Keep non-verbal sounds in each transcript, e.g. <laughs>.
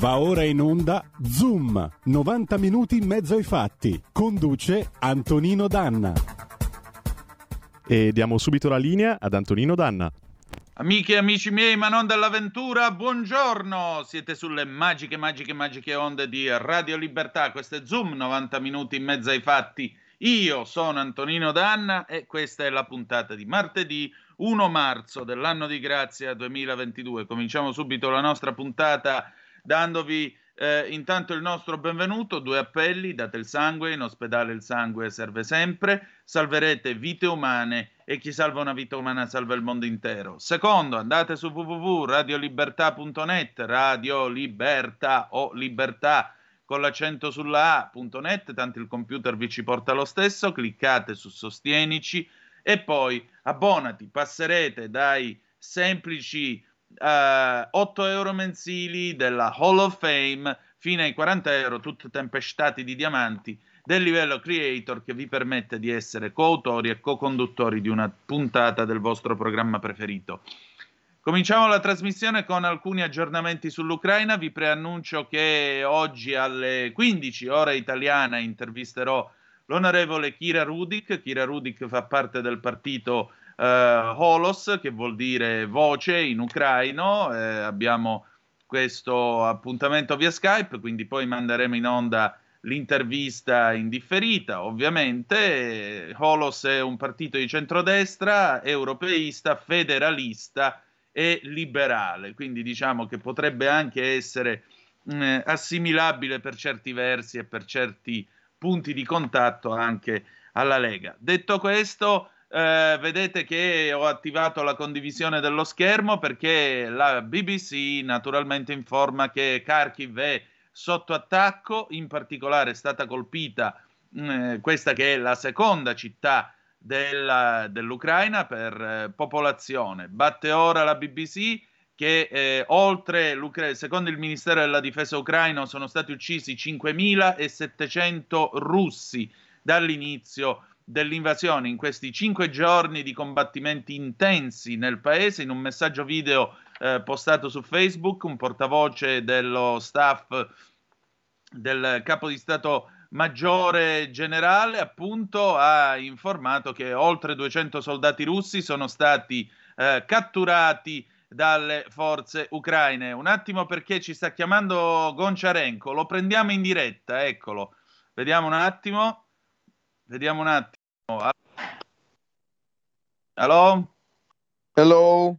Va ora in onda Zoom, 90 minuti in mezzo ai fatti. Conduce Antonino Danna. E diamo subito la linea ad Antonino Danna. Amiche e amici miei, ma non dell'avventura, buongiorno! Siete sulle magiche, magiche, magiche onde di Radio Libertà. Questo è Zoom, 90 minuti in mezzo ai fatti. Io sono Antonino Danna e questa è la puntata di martedì 1 marzo dell'anno di grazia 2022. Cominciamo subito la nostra puntata dandovi eh, intanto il nostro benvenuto, due appelli, date il sangue, in ospedale il sangue serve sempre, salverete vite umane e chi salva una vita umana salva il mondo intero. Secondo, andate su www.radiolibertà.net, Radio Libertà o Libertà con l'accento sulla A.net, tanto il computer vi ci porta lo stesso, cliccate su Sostienici e poi abbonati, passerete dai semplici uh, 8 euro mensili della Hall of Fame fino ai 40 euro, tutti tempestati di diamanti del livello creator che vi permette di essere coautori e co-conduttori di una puntata del vostro programma preferito. Cominciamo la trasmissione con alcuni aggiornamenti sull'Ucraina. Vi preannuncio che oggi alle 15 ora italiana intervisterò l'onorevole Kira Rudik. Kira Rudik fa parte del partito eh, Holos, che vuol dire voce in ucraino. Eh, abbiamo questo appuntamento via Skype, quindi poi manderemo in onda l'intervista indifferita, ovviamente. Holos è un partito di centrodestra, europeista, federalista e liberale, quindi diciamo che potrebbe anche essere mh, mm, assimilabile per certi versi e per certi punti di contatto anche alla Lega. Detto questo, eh, vedete che ho attivato la condivisione dello schermo perché la BBC naturalmente informa che Kharkiv è sotto attacco, in particolare è stata colpita eh, questa che è la seconda città della, dell'Ucraina per eh, popolazione. Batte ora la BBC che eh, oltre secondo il Ministero della Difesa ucraino, sono stati uccisi 5.700 russi dall'inizio dell'invasione in questi cinque giorni di combattimenti intensi nel paese. In un messaggio video eh, postato su Facebook, un portavoce dello staff del capo di Stato Maggiore Generale appunto ha informato che oltre 200 soldati russi sono stati eh, catturati dalle forze ucraine. Un attimo perché ci sta chiamando Gonciarenko, lo prendiamo in diretta, eccolo. Vediamo un attimo. Vediamo un attimo. Hello. Hello.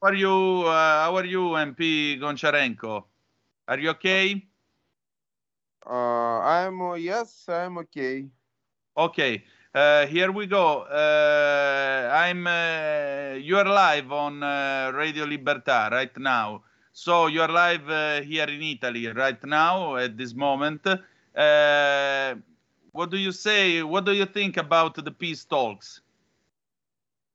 How are you? Uh, how are you, MP Goncharenko? Are you okay? Uh, I'm uh, yes, I'm okay. Okay. Uh, here we go. Uh, I'm. Uh, you are live on uh, Radio Libertà right now. So you are live here in Italy right now at this moment what do you say? What do you think about the peace talks?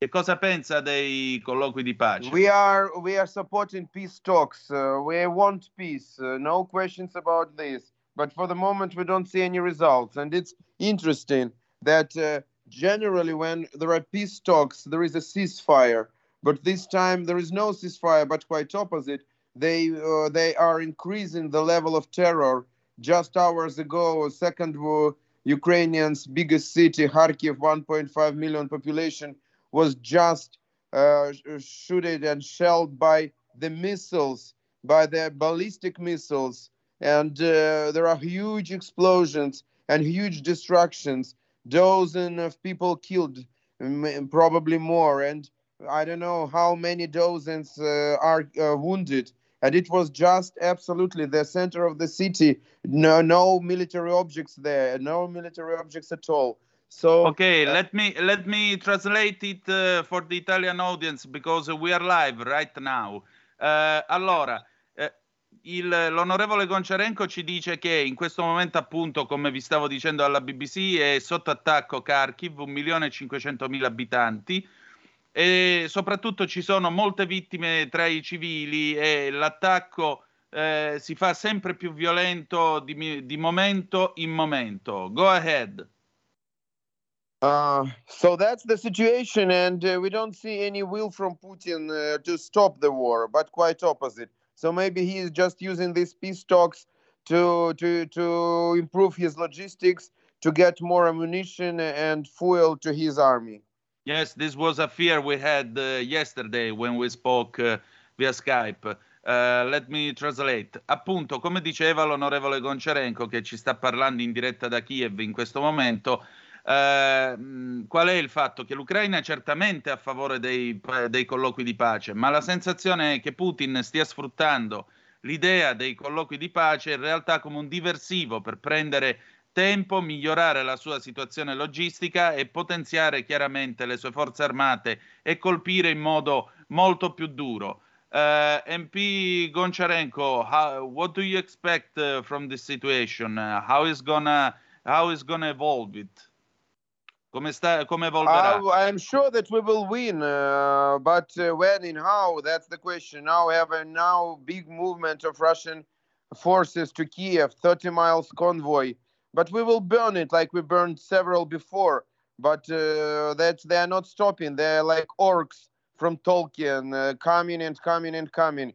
Che cosa pensa dei colloqui di pace? We are we are supporting peace talks. Uh, we want peace. Uh, no questions about this. But for the moment, we don't see any results. And it's interesting that uh, generally, when there are peace talks, there is a ceasefire. But this time, there is no ceasefire, but quite opposite. They uh, they are increasing the level of terror. Just hours ago, a second Ukrainians' biggest city, Kharkiv, 1.5 million population, was just uh, shooted and shelled by the missiles, by the ballistic missiles. And uh, there are huge explosions and huge destructions. Dozens of people killed, probably more. And I don't know how many dozens uh, are uh, wounded and it was just absolutely the center of the city. No, no military objects there, no military objects at all. So okay, uh, let me let me translate it uh, for the Italian audience because we are live right now. Uh, allora, eh, il, l'onorevole Gonciarenko ci dice che in questo momento, appunto, come vi stavo dicendo alla BBC, è sotto attacco Kharkiv, 1.500.000 abitanti e soprattutto ci sono molte vittime tra i civili e l'attacco eh, si fa sempre più violento di, di momento in momento. Go ahead. Uh, so that's the situation, and uh, we don't see any will from Putin uh, to stop the war, but quite opposite. So maybe he is just using these peace talks to to to improve his logistics, to get more ammunition and fuel to his army. Yes, this was a fear we had uh, yesterday when we spoke uh, via Skype. Uh, let me translate. Appunto, come diceva l'onorevole Goncharenko che ci sta parlando in diretta da Kiev in questo momento, Uh, qual è il fatto? Che l'Ucraina è certamente a favore dei, dei, colloqui di pace, ma la sensazione è che Putin stia sfruttando l'idea dei colloqui di pace in realtà come un diversivo per prendere tempo, migliorare la sua situazione logistica e potenziare chiaramente le sue forze armate e colpire in modo molto più duro. Uh, MP Goncharenko, how, what do you expect uh, from this situation? Uh, how is gonna how is gonna evolve it? Come, sta, come evolverà? Uh, I'm sure that we will win, uh, but uh, when and how, that's the question. Now we have a now big movement of Russian forces to Kiev, 30 miles convoy, but we will burn it like we burned several before. But uh, that they are not stopping. They're like orcs from Tolkien, uh, coming and coming and coming.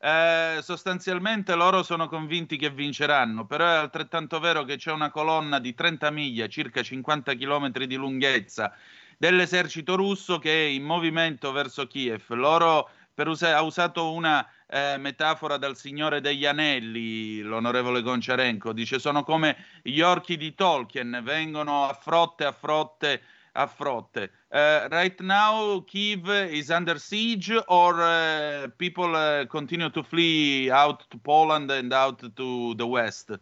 Eh, sostanzialmente loro sono convinti che vinceranno, però è altrettanto vero che c'è una colonna di 30 miglia, circa 50 km di lunghezza, dell'esercito russo che è in movimento verso Kiev. Loro usa- ha usato una eh, metafora dal Signore degli Anelli, l'onorevole Gonciarenko, dice sono come gli orchi di Tolkien, vengono a frotte a frotte a frotte. Uh, right now, Kiev is under siege, or uh, people uh, continue to flee out to Poland and out to the west?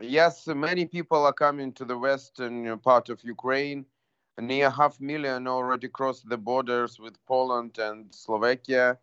Yes, many people are coming to the western part of Ukraine. Near half million already crossed the borders with Poland and Slovakia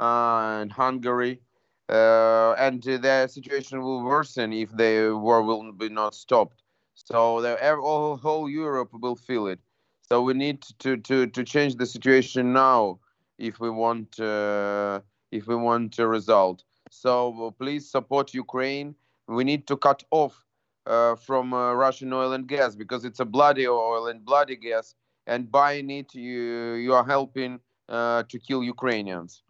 and Hungary. Uh, and their situation will worsen if the war will be not stopped. So the all, whole Europe will feel it. So we need to to to change the situation now if we want uh, if we want a result. So please support Ukraine. We need to cut off uh, from uh, Russian oil and gas because it's a bloody oil and bloody gas. And buying it, you you are helping uh, to kill Ukrainians.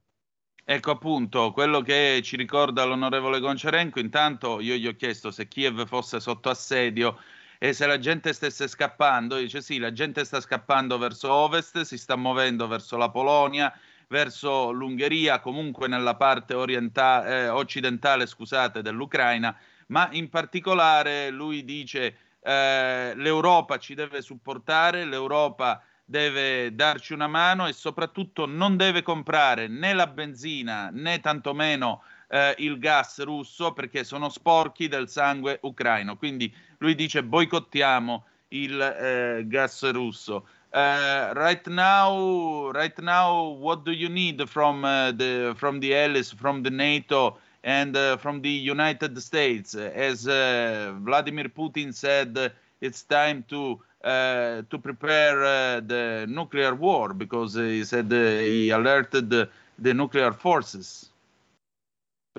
Ecco appunto quello che ci ricorda l'onorevole Goncerenko. Intanto io gli ho chiesto se Kiev fosse sotto assedio e se la gente stesse scappando, dice sì, la gente sta scappando verso ovest, si sta muovendo verso la Polonia, verso l'Ungheria, comunque nella parte orienta- eh, occidentale scusate, dell'Ucraina, ma in particolare lui dice eh, l'Europa ci deve supportare, l'Europa deve darci una mano e soprattutto non deve comprare né la benzina né tantomeno eh, il gas russo perché sono sporchi del sangue ucraino. Quindi lui dice boicottiamo il eh, gas russo. Uh, right now, right now, what do you need from uh, the from the allies, from the NATO, and uh, from the United States? As Vladimir Putin said, it's time to uh, to prepare uh, the nuclear war because he said he alerted the, the nuclear forces.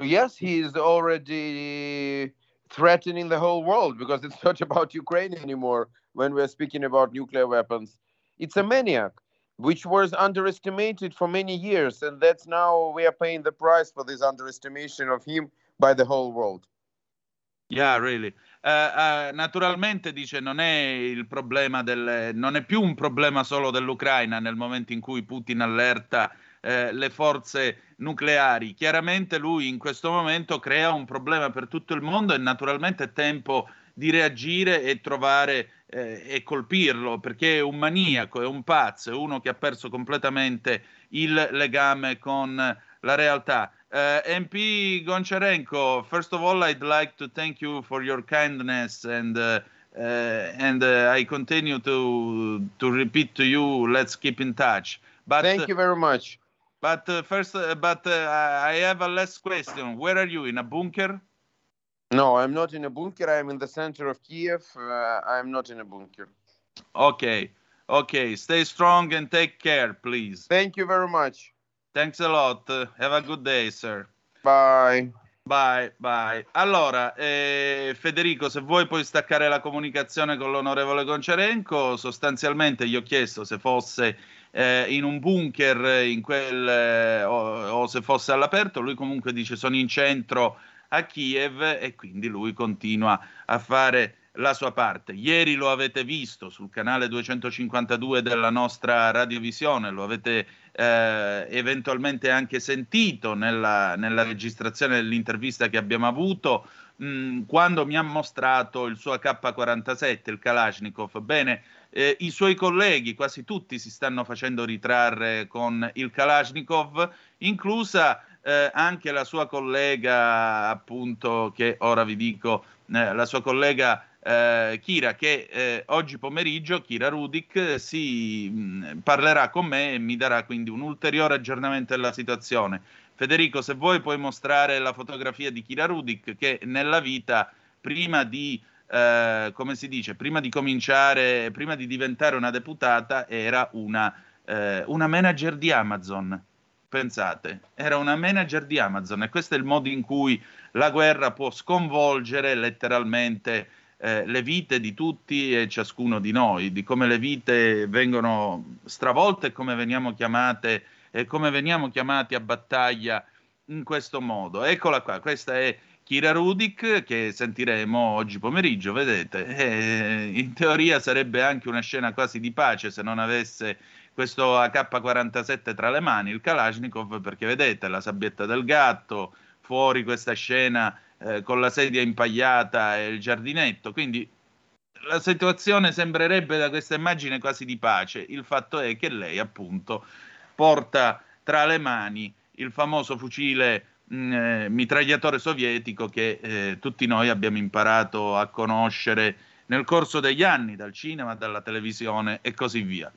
Yes, he is already threatening the whole world because it's <laughs> not about Ukraine anymore when we're speaking about nuclear weapons. It's a maniac, which was underestimated for many years, and that's now we are paying the price for this underestimation of him by the whole world. Yeah, really. Uh, uh, naturalmente dice non è il problema del, non è più un problema solo dell'Ucraina nel momento in cui Putin allerta eh, le forze nucleari. Chiaramente lui in questo momento crea un problema per tutto il mondo e naturalmente è tempo di reagire e trovare eh, e colpirlo perché è un maniaco, è un pazzo, è uno che ha perso completamente il legame con la realtà. Uh, MP Goncharenko, first of all, I'd like to thank you for your kindness and uh, uh, and I continue to to repeat to you, let's keep in touch. But thank you very much. But uh, first, uh, but uh, I have a last question. Where are you? In a bunker? No, I'm not in a bunker. I'm in the center of Kiev. Uh, I'm not in a bunker. Okay. Okay. Stay strong and take care, please. Thank you very much. Thanks a lot. have a good day, sir. Bye. Vai, vai. Allora, eh, Federico, se vuoi puoi staccare la comunicazione con l'onorevole Goncerenco, sostanzialmente gli ho chiesto se fosse eh, in un bunker in quel, eh, o, o, se fosse all'aperto, lui comunque dice sono in centro a Kiev e quindi lui continua a fare la sua parte. Ieri lo avete visto sul canale 252 della nostra radiovisione, lo avete eh, eventualmente anche sentito nella, nella, registrazione dell'intervista che abbiamo avuto, mh, mm, quando mi ha mostrato il suo AK-47, il Kalashnikov. Bene, eh, i suoi colleghi, quasi tutti, si stanno facendo ritrarre con il Kalashnikov, inclusa eh, anche la sua collega, appunto, che ora vi dico, eh, la sua collega eh, Kira che eh, oggi pomeriggio, Kira Rudik, si mh, parlerà con me e mi darà quindi un ulteriore aggiornamento della situazione. Federico, se vuoi puoi mostrare la fotografia di Kira Rudik che nella vita, prima di, eh, come si dice, prima di cominciare, prima di diventare una deputata, era una, eh, una manager di Amazon. Pensate, era una manager di Amazon e questo è il modo in cui la guerra può sconvolgere letteralmente eh, le vite di tutti e ciascuno di noi, di come le vite vengono stravolte e come veniamo chiamate e come veniamo chiamati a battaglia in questo modo. Eccola qua, questa è Kira Rudik che sentiremo oggi pomeriggio, vedete, eh, in teoria sarebbe anche una scena quasi di pace se non avesse questo AK-47 tra le mani, il Kalashnikov, perché vedete la sabbietta del gatto, fuori questa scena eh, con la sedia impagliata e il giardinetto. Quindi la situazione sembrerebbe da questa immagine quasi di pace. Il fatto è che lei, appunto, porta tra le mani il famoso fucile mh, mm, eh, mitragliatore sovietico che eh, tutti noi abbiamo imparato a conoscere nel corso degli anni, dal cinema, dalla televisione e così via.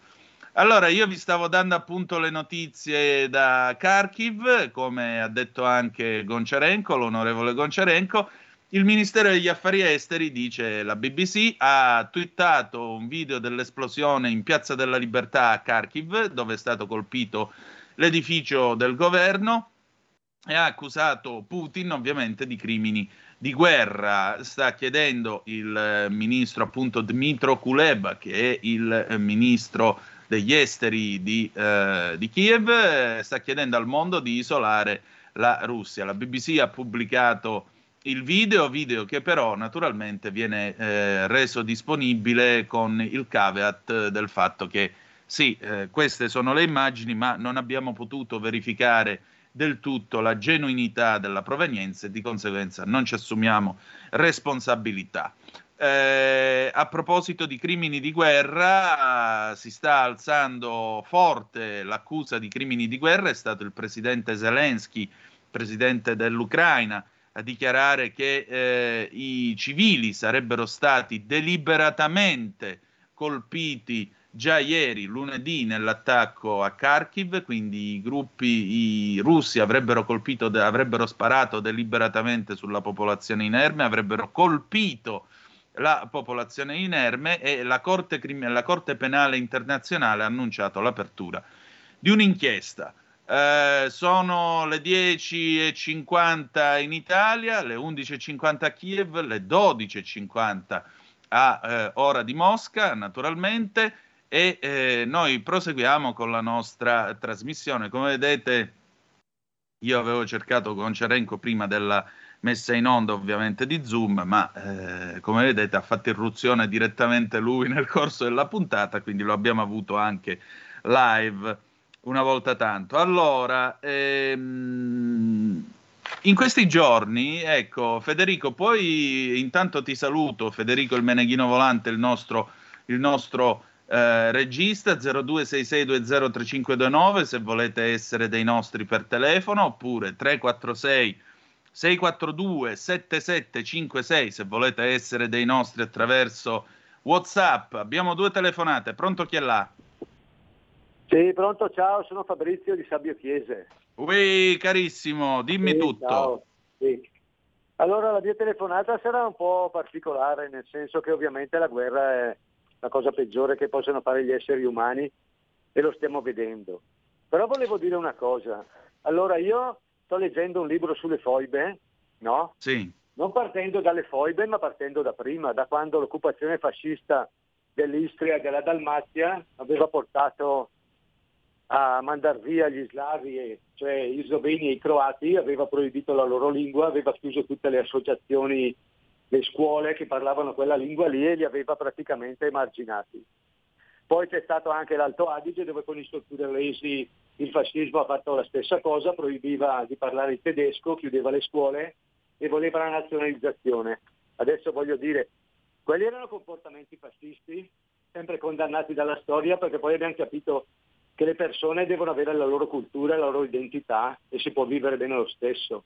Allora, io vi stavo dando appunto le notizie da Kharkiv, come ha detto anche Goncharenko, l'onorevole Goncharenko. Il Ministero degli Affari Esteri, dice la BBC, ha twittato un video dell'esplosione in Piazza della Libertà a Kharkiv, dove è stato colpito l'edificio del governo, e ha accusato Putin ovviamente di crimini di guerra. Sta chiedendo il ministro appunto Dmitro Kuleba, che è il ministro degli esteri di, eh, di Kiev eh, sta chiedendo al mondo di isolare la Russia. La BBC ha pubblicato il video, video che però naturalmente viene eh, reso disponibile con il caveat del fatto che sì, eh, queste sono le immagini, ma non abbiamo potuto verificare del tutto la genuinità della provenienza e di conseguenza non ci assumiamo responsabilità. Eh, a proposito di crimini di guerra, si sta alzando forte l'accusa di crimini di guerra, è stato il presidente Zelensky, presidente dell'Ucraina, a dichiarare che eh, i civili sarebbero stati deliberatamente colpiti già ieri, lunedì, nell'attacco a Kharkiv, quindi i gruppi i russi avrebbero, colpito, avrebbero sparato deliberatamente sulla popolazione inerme, avrebbero colpito la popolazione inerme e la Corte, la Corte Penale Internazionale ha annunciato l'apertura di un'inchiesta. Eh, sono le 10.50 in Italia, le 11.50 a Kiev, le 12.50 a eh, ora di Mosca, naturalmente, e eh, noi proseguiamo con la nostra trasmissione. Come vedete, io avevo cercato con Cerenco prima della messa in onda ovviamente di Zoom, ma eh, come vedete ha fatto irruzione direttamente lui <laughs> nel corso della puntata, quindi lo abbiamo avuto anche live una volta tanto. Allora, ehm, in questi giorni, ecco, Federico, poi intanto ti saluto, Federico il Meneghino Volante, il nostro, il nostro eh, regista 0266203529 se volete essere dei nostri per telefono oppure 346 642 7756 se volete essere dei nostri attraverso WhatsApp. Abbiamo due telefonate. Pronto chi è là? Sì, pronto, ciao, sono Fabrizio di Sabio Chiese. Ui, carissimo, dimmi sì, tutto. Ciao. Sì. Allora, la mia telefonata sarà un po' particolare, nel senso che ovviamente la guerra è la cosa peggiore che possono fare gli esseri umani e lo stiamo vedendo. Però volevo dire una cosa. Allora, io sto leggendo un libro sulle foibe, no? Sì. Non partendo dalle foibe, ma partendo da prima, da quando l'occupazione fascista dell'Istria e della Dalmazia aveva portato a mandare via gli slavi, cioè i sloveni e i croati, aveva proibito la loro lingua, aveva chiuso tutte le associazioni, le scuole che parlavano quella lingua lì e li aveva praticamente emarginati. Poi c'è stato anche l'Alto Adige dove con i Sturresi il fascismo ha fatto la stessa cosa, proibiva di parlare il tedesco, chiudeva le scuole e voleva la nazionalizzazione. Adesso voglio dire, quelli erano comportamenti fascisti, sempre condannati dalla storia perché poi abbiamo capito che le persone devono avere la loro cultura, la loro identità e si può vivere bene lo stesso.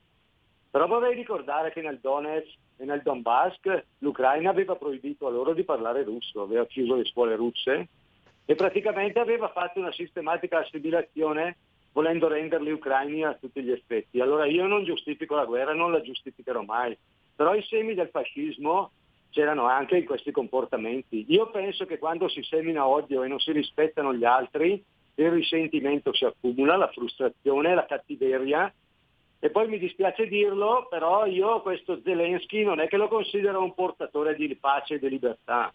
Però vorrei ricordare che nel Donetsk e nel Donbass l'Ucraina aveva proibito a loro di parlare russo, aveva chiuso le scuole russe e praticamente aveva fatto una sistematica assimilazione volendo renderli ucraini a tutti gli effetti. Allora io non giustifico la guerra, non la giustificherò mai, però i semi del fascismo c'erano anche in questi comportamenti. Io penso che quando si semina odio e non si rispettano gli altri, il risentimento si accumula, la frustrazione, la cattiveria. E poi mi dispiace dirlo, però io questo Zelensky non è che lo considero un portatore di pace e di libertà.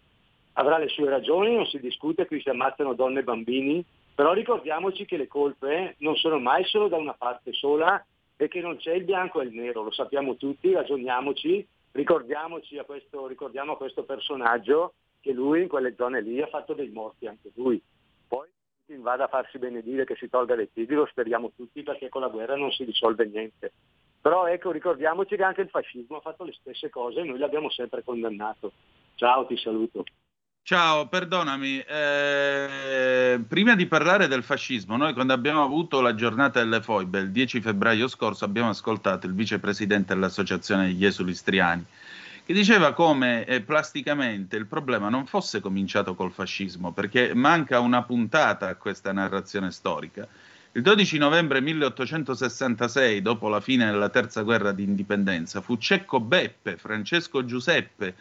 Avrà le sue ragioni, non si discute, qui si ammazzano donne e bambini, però ricordiamoci che le colpe non sono mai solo da una parte sola e che non c'è il bianco e il nero, lo sappiamo tutti, ragioniamoci, ricordiamoci a questo, ricordiamo a questo personaggio che lui in quelle zone lì ha fatto dei morti anche lui. Poi vada a farsi benedire che si tolga dai piedi, lo speriamo tutti perché con la guerra non si risolve niente. Però ecco, ricordiamoci che anche il fascismo ha fatto le stesse cose e noi l'abbiamo sempre condannato. Ciao, ti saluto. Ciao, perdonami, eh, prima di parlare del fascismo, noi quando abbiamo avuto la giornata delle foibe, il 10 febbraio scorso, abbiamo ascoltato il vicepresidente dell'Associazione degli Esuli Istriani, che diceva come eh, plasticamente il problema non fosse cominciato col fascismo, perché manca una puntata a questa narrazione storica. Il 12 novembre 1866, dopo la fine della terza guerra di indipendenza, fu Cecco Beppe, Francesco Giuseppe,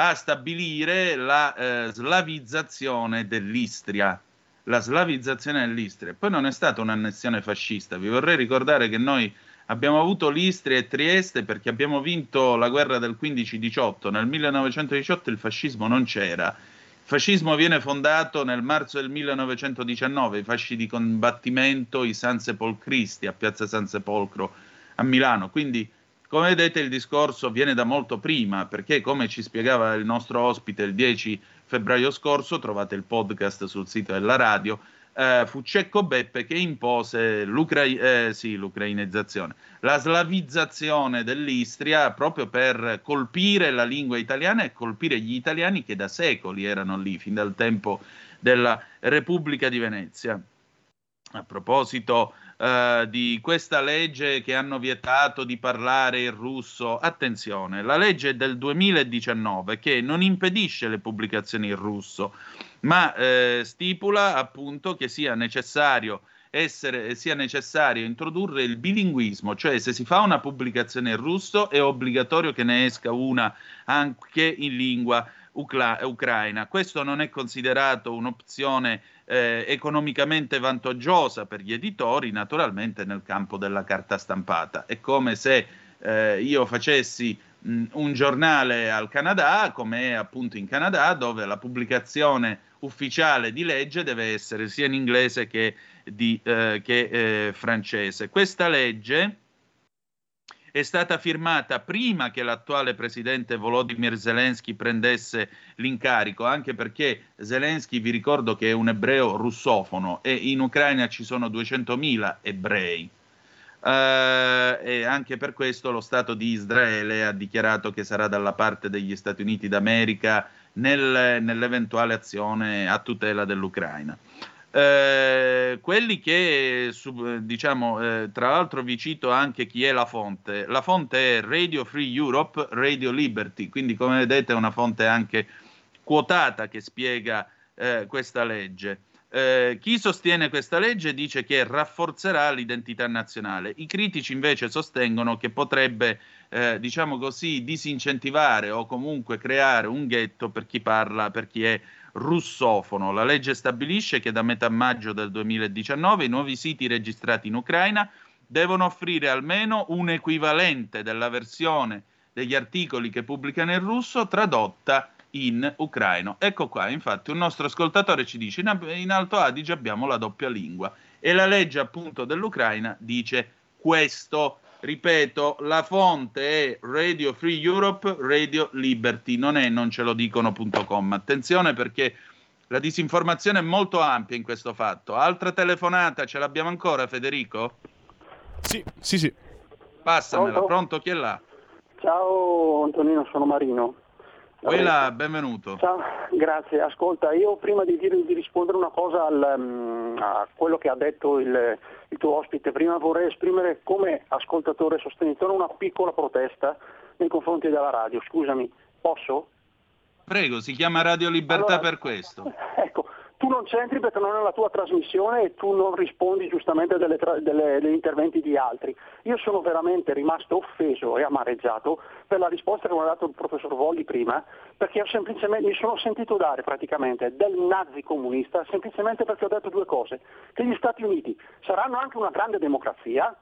a stabilire la eh, slavizzazione dell'Istria. La slavizzazione dell'Istria. Poi non è stata un'annessione fascista. Vi vorrei ricordare che noi abbiamo avuto l'Istria e Trieste perché abbiamo vinto la guerra del 15-18. Nel 1918 il fascismo non c'era. Il fascismo viene fondato nel marzo del 1919, i fasci di combattimento, i San Sepolcristi a Piazza San Sepolcro a Milano. Quindi come vedete il discorso viene da molto prima, perché come ci spiegava il nostro ospite il 10 febbraio scorso, trovate il podcast sul sito della radio, eh, fu Cecco Beppe che impose l'Ucra- eh, sì, l'ucrainizzazione, la slavizzazione dell'Istria proprio per colpire la lingua italiana e colpire gli italiani che da secoli erano lì, fin dal tempo della Repubblica di Venezia. A proposito eh, di questa legge che hanno vietato di parlare il russo. Attenzione, la legge del 2019 che non impedisce le pubblicazioni in russo, ma eh, stipula appunto che sia necessario essere, sia necessario introdurre il bilinguismo, cioè se si fa una pubblicazione in russo è obbligatorio che ne esca una anche in lingua ucla- ucraina. Questo non è considerato un'opzione eh, economicamente vantaggiosa per gli editori, naturalmente nel campo della carta stampata. È come se eh, io facessi mh, un giornale al Canada, come è appunto in Canada, dove la pubblicazione ufficiale di legge deve essere sia in inglese che, di, eh, che eh, francese. Questa legge è stata firmata prima che l'attuale presidente Volodymyr Zelensky prendesse l'incarico, anche perché Zelensky vi ricordo che è un ebreo russofono e in Ucraina ci sono 200.000 ebrei. Uh, e anche per questo lo Stato di Israele ha dichiarato che sarà dalla parte degli Stati Uniti d'America nel, nell'eventuale azione a tutela dell'Ucraina. Eh, quelli che, diciamo, eh, tra l'altro vi cito anche chi è la fonte. La fonte è Radio Free Europe, Radio Liberty, quindi come vedete è una fonte anche quotata che spiega eh, questa legge. Eh, chi sostiene questa legge dice che rafforzerà l'identità nazionale. I critici invece sostengono che potrebbe, eh, diciamo così, disincentivare o comunque creare un ghetto per chi parla, per chi è russofono. La legge stabilisce che da metà maggio del 2019 i nuovi siti registrati in Ucraina devono offrire almeno un equivalente della versione degli articoli che pubblicano in russo tradotta in ucraino. Ecco qua, infatti, un nostro ascoltatore ci dice in Alto Adige abbiamo la doppia lingua e la legge appunto dell'Ucraina dice questo. Ripeto, la fonte è Radio Free Europe, Radio Liberty, non è non ce lo dicono.com. Attenzione perché la disinformazione è molto ampia in questo fatto. Altra telefonata, ce l'abbiamo ancora Federico? Sì, sì, sì. Passamela, pronto? pronto? Chi è là? Ciao Antonino, sono Marino. Quella, benvenuto. Ciao, grazie. Ascolta, io prima di, dire, di rispondere una cosa al, um, a quello che ha detto il, il, tuo ospite, prima vorrei esprimere come ascoltatore e sostenitore una piccola protesta nei confronti della radio. Scusami, posso? Prego, si chiama Radio Libertà allora, per questo. <laughs> Ecco, tu non c'entri perché non è la tua trasmissione e tu non rispondi giustamente tra- delle, degli interventi di altri. Io sono veramente rimasto offeso e amareggiato per la risposta che mi ha dato il professor Volli prima, perché mi sono sentito dare praticamente del nazi comunista semplicemente perché ho detto due cose, che gli Stati Uniti saranno anche una grande democrazia,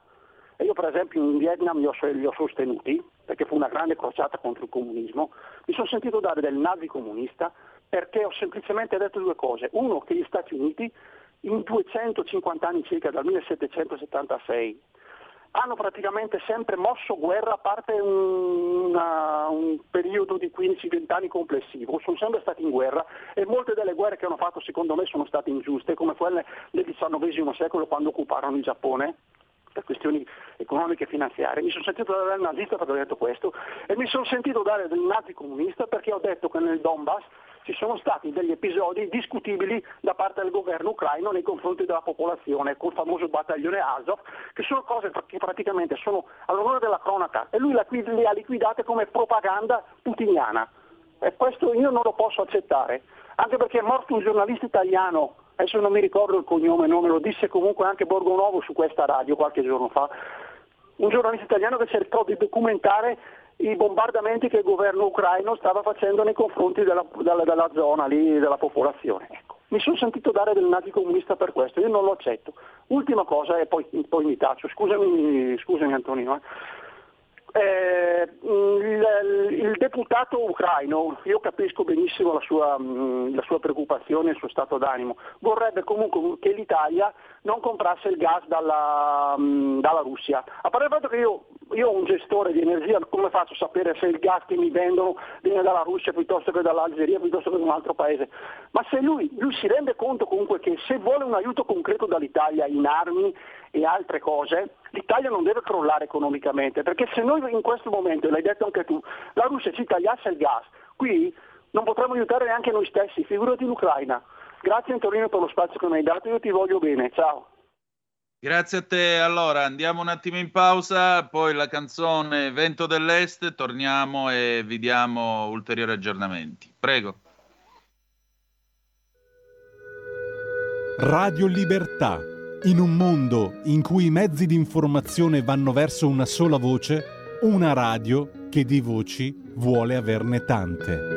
e io per esempio in Vietnam li ho, li ho, sostenuti, perché fu una grande crociata contro il comunismo, mi sono sentito dare del nazi comunista perché ho semplicemente detto due cose. Uno, che gli Stati Uniti in 250 anni circa, dal 1776, hanno praticamente sempre mosso guerra a parte un, una, un periodo di 15-20 anni complessivo, sono sempre stati in guerra e molte delle guerre che hanno fatto secondo me sono state ingiuste, come quelle del XIX secolo quando occuparono il Giappone per questioni economiche e finanziarie. Mi sono sentito dare il nazista perché ho detto questo e mi sono sentito dare del nazi comunista perché ho detto che nel Donbass ci sono stati degli episodi discutibili da parte del governo ucraino nei confronti della popolazione, col famoso battaglione Azov, che sono cose che praticamente sono all'onore della cronaca e lui le ha liquidate come propaganda putiniana. E questo io non lo posso accettare, anche perché è morto un giornalista italiano, adesso non mi ricordo il cognome, non me lo disse comunque anche Borgonovo su questa radio qualche giorno fa, un giornalista italiano che cercò di documentare i bombardamenti che il governo ucraino stava facendo nei confronti della, della, della zona lì, della popolazione. Ecco. Mi sono sentito dare del nazi comunista per questo, io non lo accetto. Ultima cosa e poi, poi mi taccio, scusami, scusami Antonino. Eh. Eh, il, il, deputato ucraino, io capisco benissimo la sua, la sua preoccupazione e il suo stato d'animo, vorrebbe comunque che l'Italia non comprasse il gas dalla, dalla Russia. A parte il fatto che io io ho un gestore di energia, come faccio a sapere se il gas che mi vendono viene dalla Russia piuttosto che dall'Algeria, piuttosto che da un altro paese? Ma se lui, lui, si rende conto comunque che se vuole un aiuto concreto dall'Italia in armi e altre cose, l'Italia non deve crollare economicamente, perché se noi in questo momento, l'hai detto anche tu, la Russia ci tagliasse il gas, qui non potremmo aiutare neanche noi stessi, figurati l'Ucraina. Grazie Antonino per lo spazio che mi hai dato, io ti voglio bene, ciao. Grazie a te. Allora andiamo un attimo in pausa, poi la canzone Vento dell'Est, torniamo e vi diamo ulteriori aggiornamenti. Prego. Radio Libertà. In un mondo in cui i mezzi di informazione vanno verso una sola voce, una radio che di voci vuole averne tante.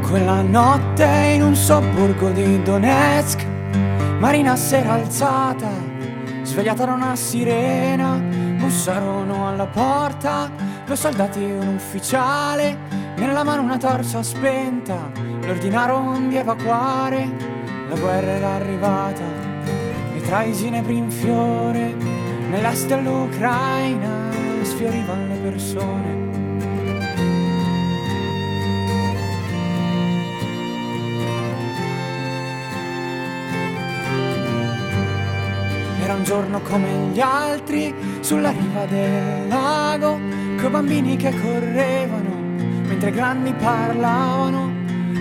quella notte in un sobborgo di Donetsk, Marina s'era alzata, svegliata da una sirena, bussarono alla porta, due soldati e un ufficiale, nella mano una torcia spenta, le ordinarono di evacuare, la guerra era arrivata, e tra i ginepri in fiore, nell'est dell'Ucraina sfiorivano le persone. Un giorno come gli altri, sulla riva del lago, coi bambini che correvano, mentre grandi parlavano,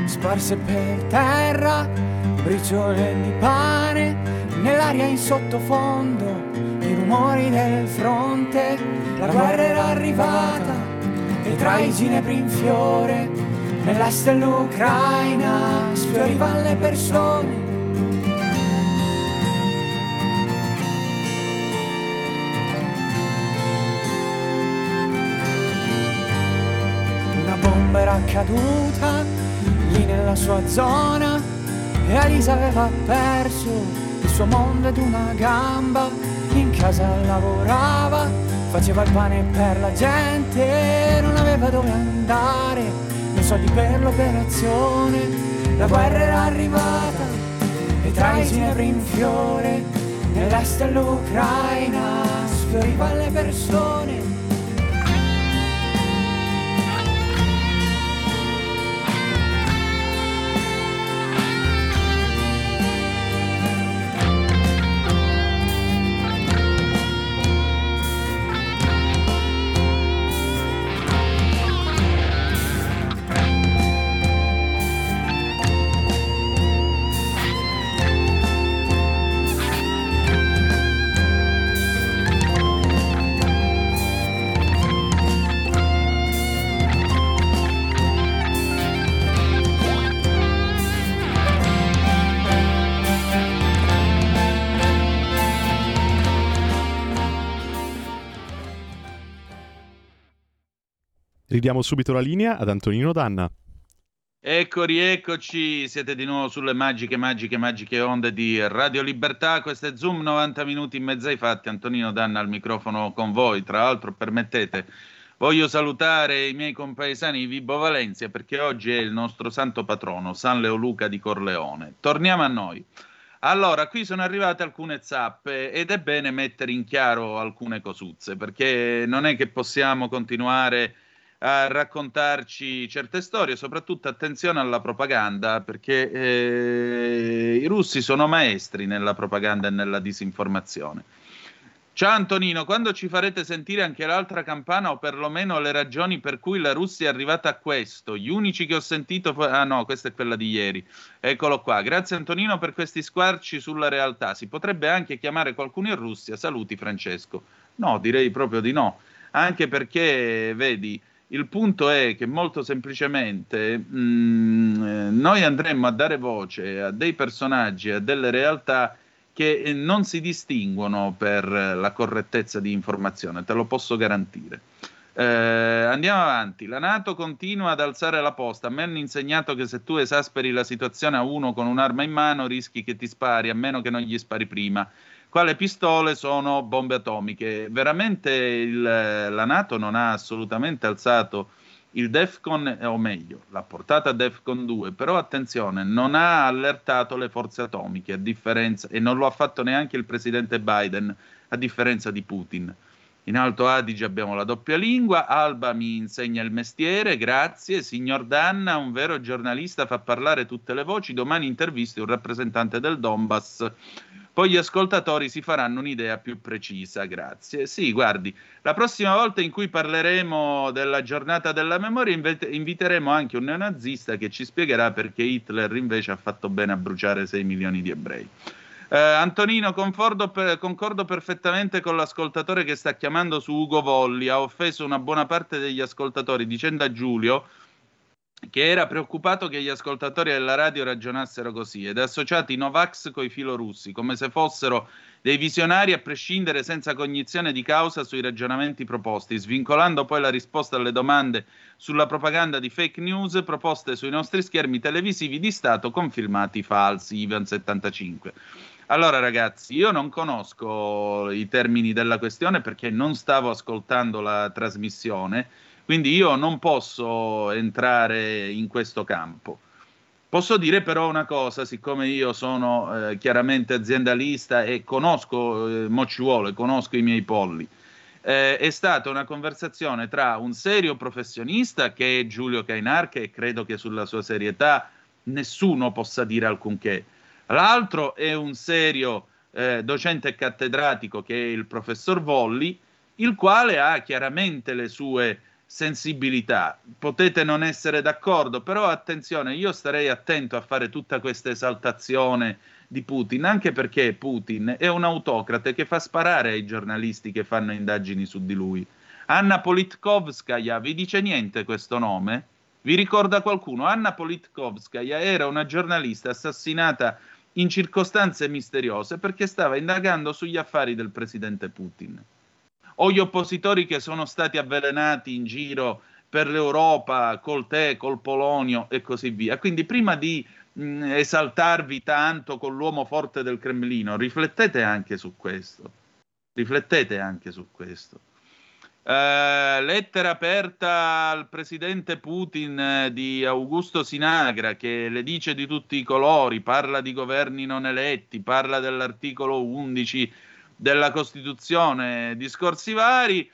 sparse per terra, briciole di pane, nell'aria in sottofondo, i rumori del fronte, la guerra era arrivata, e tra i ginepri in fiore, nell'est dell'Ucraina, sfiorivano le persone. Caduta lì nella sua zona e Alisa aveva perso il suo mondo ed una gamba. In casa lavorava, faceva il pane per la gente, non aveva dove andare, né soldi per l'operazione. La guerra era arrivata e tra i ginepri in fiore, nell'est dell'Ucraina sfioriva le persone. Ridiamo subito la linea ad Antonino Danna. Ecco, rieccoci, siete di nuovo sulle magiche, magiche, magiche onde di Radio Libertà. Questo è Zoom 90 minuti in mezzo ai fatti. Antonino Danna al microfono con voi. Tra l'altro, permettete, voglio salutare i miei compaesani Vibo Valencia perché oggi è il nostro santo patrono, San Leoluca di Corleone. Torniamo a noi. Allora, qui sono arrivate alcune zappe ed è bene mettere in chiaro alcune cosuzze perché non è che possiamo continuare a raccontarci certe storie, soprattutto attenzione alla propaganda, perché eh, i russi sono maestri nella propaganda e nella disinformazione. Ciao Antonino, quando ci farete sentire anche l'altra campana o perlomeno le ragioni per cui la Russia è arrivata a questo? Gli unici che ho sentito... Ah no, questa è quella di ieri. Eccolo qua. Grazie Antonino per questi squarci sulla realtà. Si potrebbe anche chiamare qualcuno in Russia. Saluti Francesco. No, direi proprio di no. Anche perché, vedi, il punto è che molto semplicemente mh, noi andremmo a dare voce a dei personaggi, a delle realtà che non si distinguono per la correttezza di informazione, te lo posso garantire. Eh, andiamo avanti. La Nato continua ad alzare la posta. Me hanno insegnato che se tu esasperi la situazione a uno con un'arma in mano rischi che ti spari, a meno che non gli spari prima qua le pistole sono bombe atomiche. Veramente il, la Nato non ha assolutamente alzato il DEFCON, o meglio, l'ha portata a DEFCON 2, però attenzione, non ha allertato le forze atomiche, a differenza, e non lo ha fatto neanche il presidente Biden, a differenza di Putin. In Alto Adige abbiamo la doppia lingua, Alba mi insegna il mestiere, grazie, signor Danna, un vero giornalista fa parlare tutte le voci, domani intervisti un rappresentante del Donbass poi gli ascoltatori si faranno un'idea più precisa. Grazie. Sì, guardi, la prossima volta in cui parleremo della giornata della memoria inviteremo anche un neonazista che ci spiegherà perché Hitler invece ha fatto bene a bruciare 6 milioni di ebrei. Eh, Antonino, per, concordo perfettamente con l'ascoltatore che sta chiamando su Ugo Volli, ha offeso una buona parte degli ascoltatori dicendo a Giulio che era preoccupato che gli ascoltatori della radio ragionassero così ed ha associato i Novax coi filorussi, come se fossero dei visionari a prescindere senza cognizione di causa sui ragionamenti proposti, svincolando poi la risposta alle domande sulla propaganda di fake news proposte sui nostri schermi televisivi di Stato con filmati falsi, Ivan 75. Allora ragazzi, io non conosco i termini della questione perché non stavo ascoltando la trasmissione, quindi io non posso entrare in questo campo. Posso dire però una cosa, siccome io sono eh, chiaramente aziendalista e conosco, eh, mo ci conosco i miei polli, eh, è stata una conversazione tra un serio professionista che è Giulio Cainar, che credo che sulla sua serietà nessuno possa dire alcunché, L'altro è un serio eh, docente cattedratico che è il professor Volli, il quale ha chiaramente le sue sensibilità. Potete non essere d'accordo, però attenzione, io starei attento a fare tutta questa esaltazione di Putin, anche perché Putin è un autocrate che fa sparare ai giornalisti che fanno indagini su di lui. Anna Politkovskaya, vi dice niente questo nome? Vi ricorda qualcuno? Anna Politkovskaya era una giornalista assassinata in circostanze misteriose perché stava indagando sugli affari del presidente Putin. O gli oppositori che sono stati avvelenati in giro per l'Europa col tè, col polonio e così via. Quindi prima di mh, esaltarvi tanto con l'uomo forte del Cremlino, riflettete anche su questo. Riflettete anche su questo. Uh, lettera aperta al presidente Putin uh, di Augusto Sinagra che le dice di tutti i colori, parla di governi non eletti, parla dell'articolo 11 della Costituzione, discorsi vari.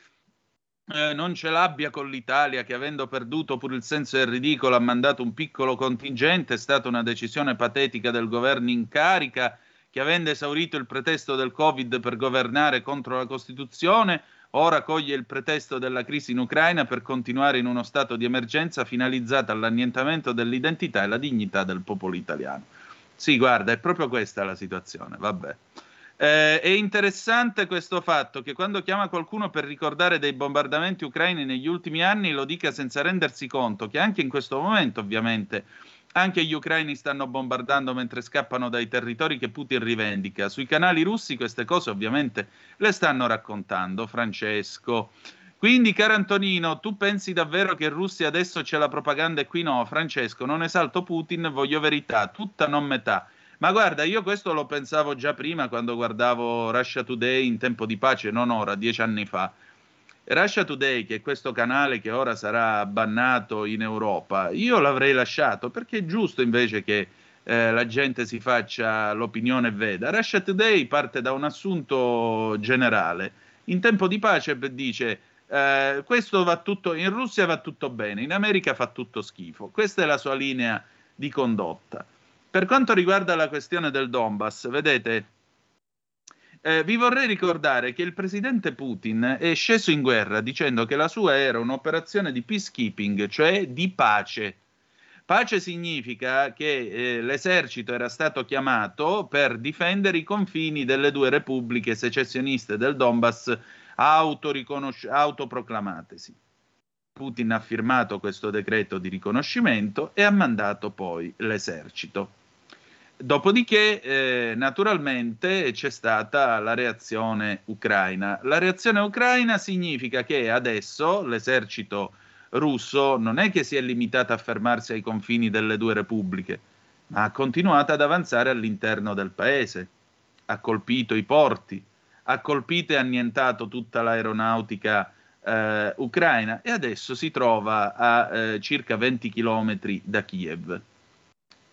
Uh, non ce l'abbia con l'Italia che avendo perduto pur il senso del ridicolo ha mandato un piccolo contingente, è stata una decisione patetica del governo in carica che avendo esaurito il pretesto del Covid per governare contro la Costituzione ora coglie il pretesto della crisi in Ucraina per continuare in uno stato di emergenza finalizzato all'annientamento dell'identità e la dignità del popolo italiano. Sì, guarda, è proprio questa la situazione, vabbè. Eh, è interessante questo fatto che quando chiama qualcuno per ricordare dei bombardamenti ucraini negli ultimi anni lo dica senza rendersi conto che anche in questo momento, ovviamente, anche gli ucraini stanno bombardando mentre scappano dai territori che Putin rivendica. Sui canali russi queste cose ovviamente le stanno raccontando Francesco. Quindi, caro Antonino, tu pensi davvero che in Russia adesso c'è la propaganda e qui no? Francesco, non esalto Putin, voglio verità, tutta non metà. Ma guarda, io questo lo pensavo già prima quando guardavo Russia Today in tempo di pace, non ora, dieci anni fa. Russia Today, che è questo canale che ora sarà bannato in Europa, io l'avrei lasciato perché è giusto invece che eh, la gente si faccia l'opinione e veda. Russia Today parte da un assunto generale. In tempo di pace dice eh, questo va tutto in Russia va tutto bene, in America fa tutto schifo. Questa è la sua linea di condotta. Per quanto riguarda la questione del Donbass, vedete, eh, vi vorrei ricordare che il presidente Putin è sceso in guerra dicendo che la sua era un'operazione di peacekeeping, cioè di pace. Pace significa che eh, l'esercito era stato chiamato per difendere i confini delle due repubbliche secessioniste del Donbass autoproclamatesi. Putin ha firmato questo decreto di riconoscimento e ha mandato poi l'esercito. Dopodiché, eh, naturalmente, c'è stata la reazione ucraina. La reazione ucraina significa che adesso l'esercito russo non è che si è limitato a fermarsi ai confini delle due repubbliche, ma ha continuato ad avanzare all'interno del paese, ha colpito i porti, ha colpito e annientato tutta l'aeronautica eh, ucraina e adesso si trova a eh, circa 20 chilometri da Kiev.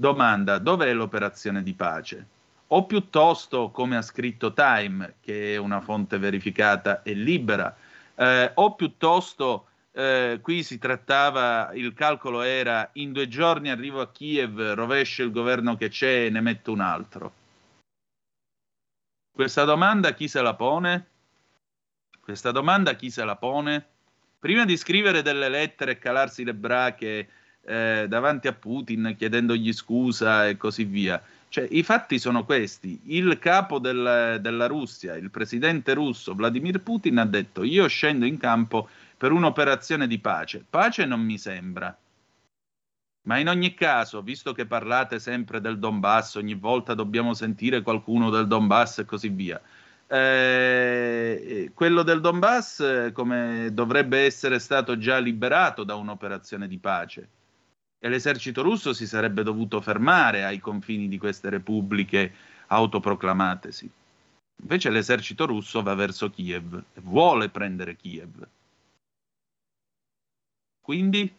Domanda, dov'è l'operazione di pace? O piuttosto, come ha scritto Time, che è una fonte verificata e libera, eh, o piuttosto eh, qui si trattava, il calcolo era in due giorni arrivo a Kiev, rovescio il governo che c'è e ne metto un altro. Questa domanda chi se la pone? Questa domanda chi se la pone? Prima di scrivere delle lettere e calarsi le brache eh, davanti a Putin chiedendogli scusa e così via. Cioè, I fatti sono questi. Il capo del, della Russia, il presidente russo Vladimir Putin, ha detto io scendo in campo per un'operazione di pace. Pace non mi sembra. Ma in ogni caso, visto che parlate sempre del Donbass, ogni volta dobbiamo sentire qualcuno del Donbass e così via, eh, quello del Donbass come dovrebbe essere stato già liberato da un'operazione di pace e l'esercito russo si sarebbe dovuto fermare ai confini di queste repubbliche autoproclamatesi. Invece l'esercito russo va verso Kiev e vuole prendere Kiev. Quindi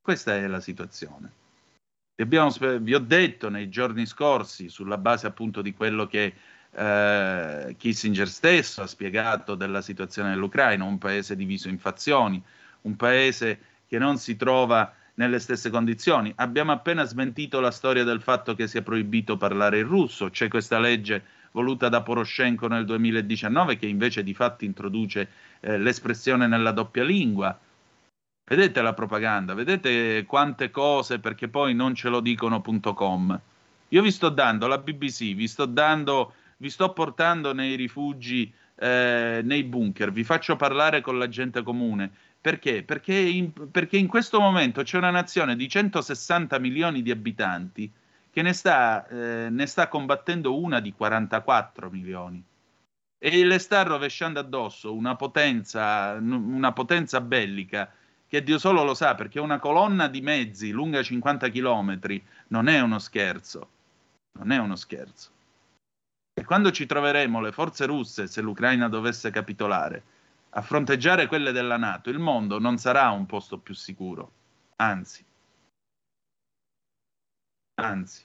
questa è la situazione. Abbiamo, vi ho detto nei giorni scorsi, sulla base appunto di quello che eh, Kissinger stesso ha spiegato della situazione dell'Ucraina, un paese diviso in fazioni, un paese che non si trova nelle stesse condizioni. Abbiamo appena smentito la storia del fatto che sia proibito parlare il russo, c'è questa legge voluta da Poroshenko nel 2019 che invece di fatto introduce eh, l'espressione nella doppia lingua. Vedete la propaganda, vedete quante cose perché poi non ce lo dicono.com. Io vi sto dando la BBC, vi sto dando, vi sto portando nei rifugi, eh, nei bunker, vi faccio parlare con la gente comune. Perché? Perché in, perché in questo momento c'è una nazione di 160 milioni di abitanti che ne sta, eh, ne sta combattendo una di 44 milioni e le sta rovesciando addosso una potenza, una potenza bellica che Dio solo lo sa, perché una colonna di mezzi lunga 50 km non è uno scherzo, non è uno scherzo. E quando ci troveremo le forze russe, se l'Ucraina dovesse capitolare, a fronteggiare quelle della Nato, il mondo non sarà un posto più sicuro, anzi. Anzi.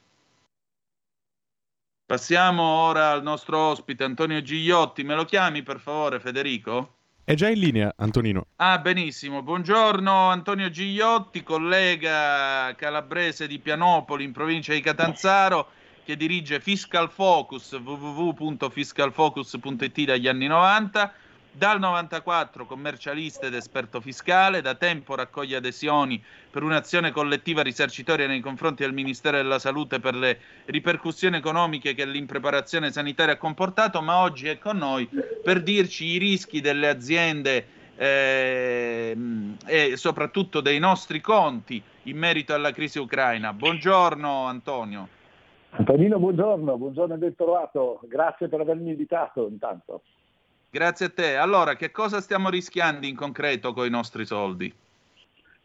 Passiamo ora al nostro ospite Antonio Gigliotti. Me lo chiami per favore, Federico? È già in linea, Antonino. Ah, benissimo. Buongiorno Antonio Gigliotti, collega calabrese di Pianopoli in provincia di Catanzaro, che dirige Fiscal Focus, www.fiscalfocus.it dagli anni 90. Dal 94 commercialista ed esperto fiscale, da tempo raccoglie adesioni per un'azione collettiva risarcitoria nei confronti del Ministero della Salute per le ripercussioni economiche che l'impreparazione sanitaria ha comportato, ma oggi è con noi per dirci i rischi delle aziende eh, e soprattutto dei nostri conti in merito alla crisi ucraina. Buongiorno Antonio. Antonino, buongiorno, buongiorno e ben trovato. Grazie per avermi invitato intanto. Grazie a te. Allora, che cosa stiamo rischiando in concreto con i nostri soldi?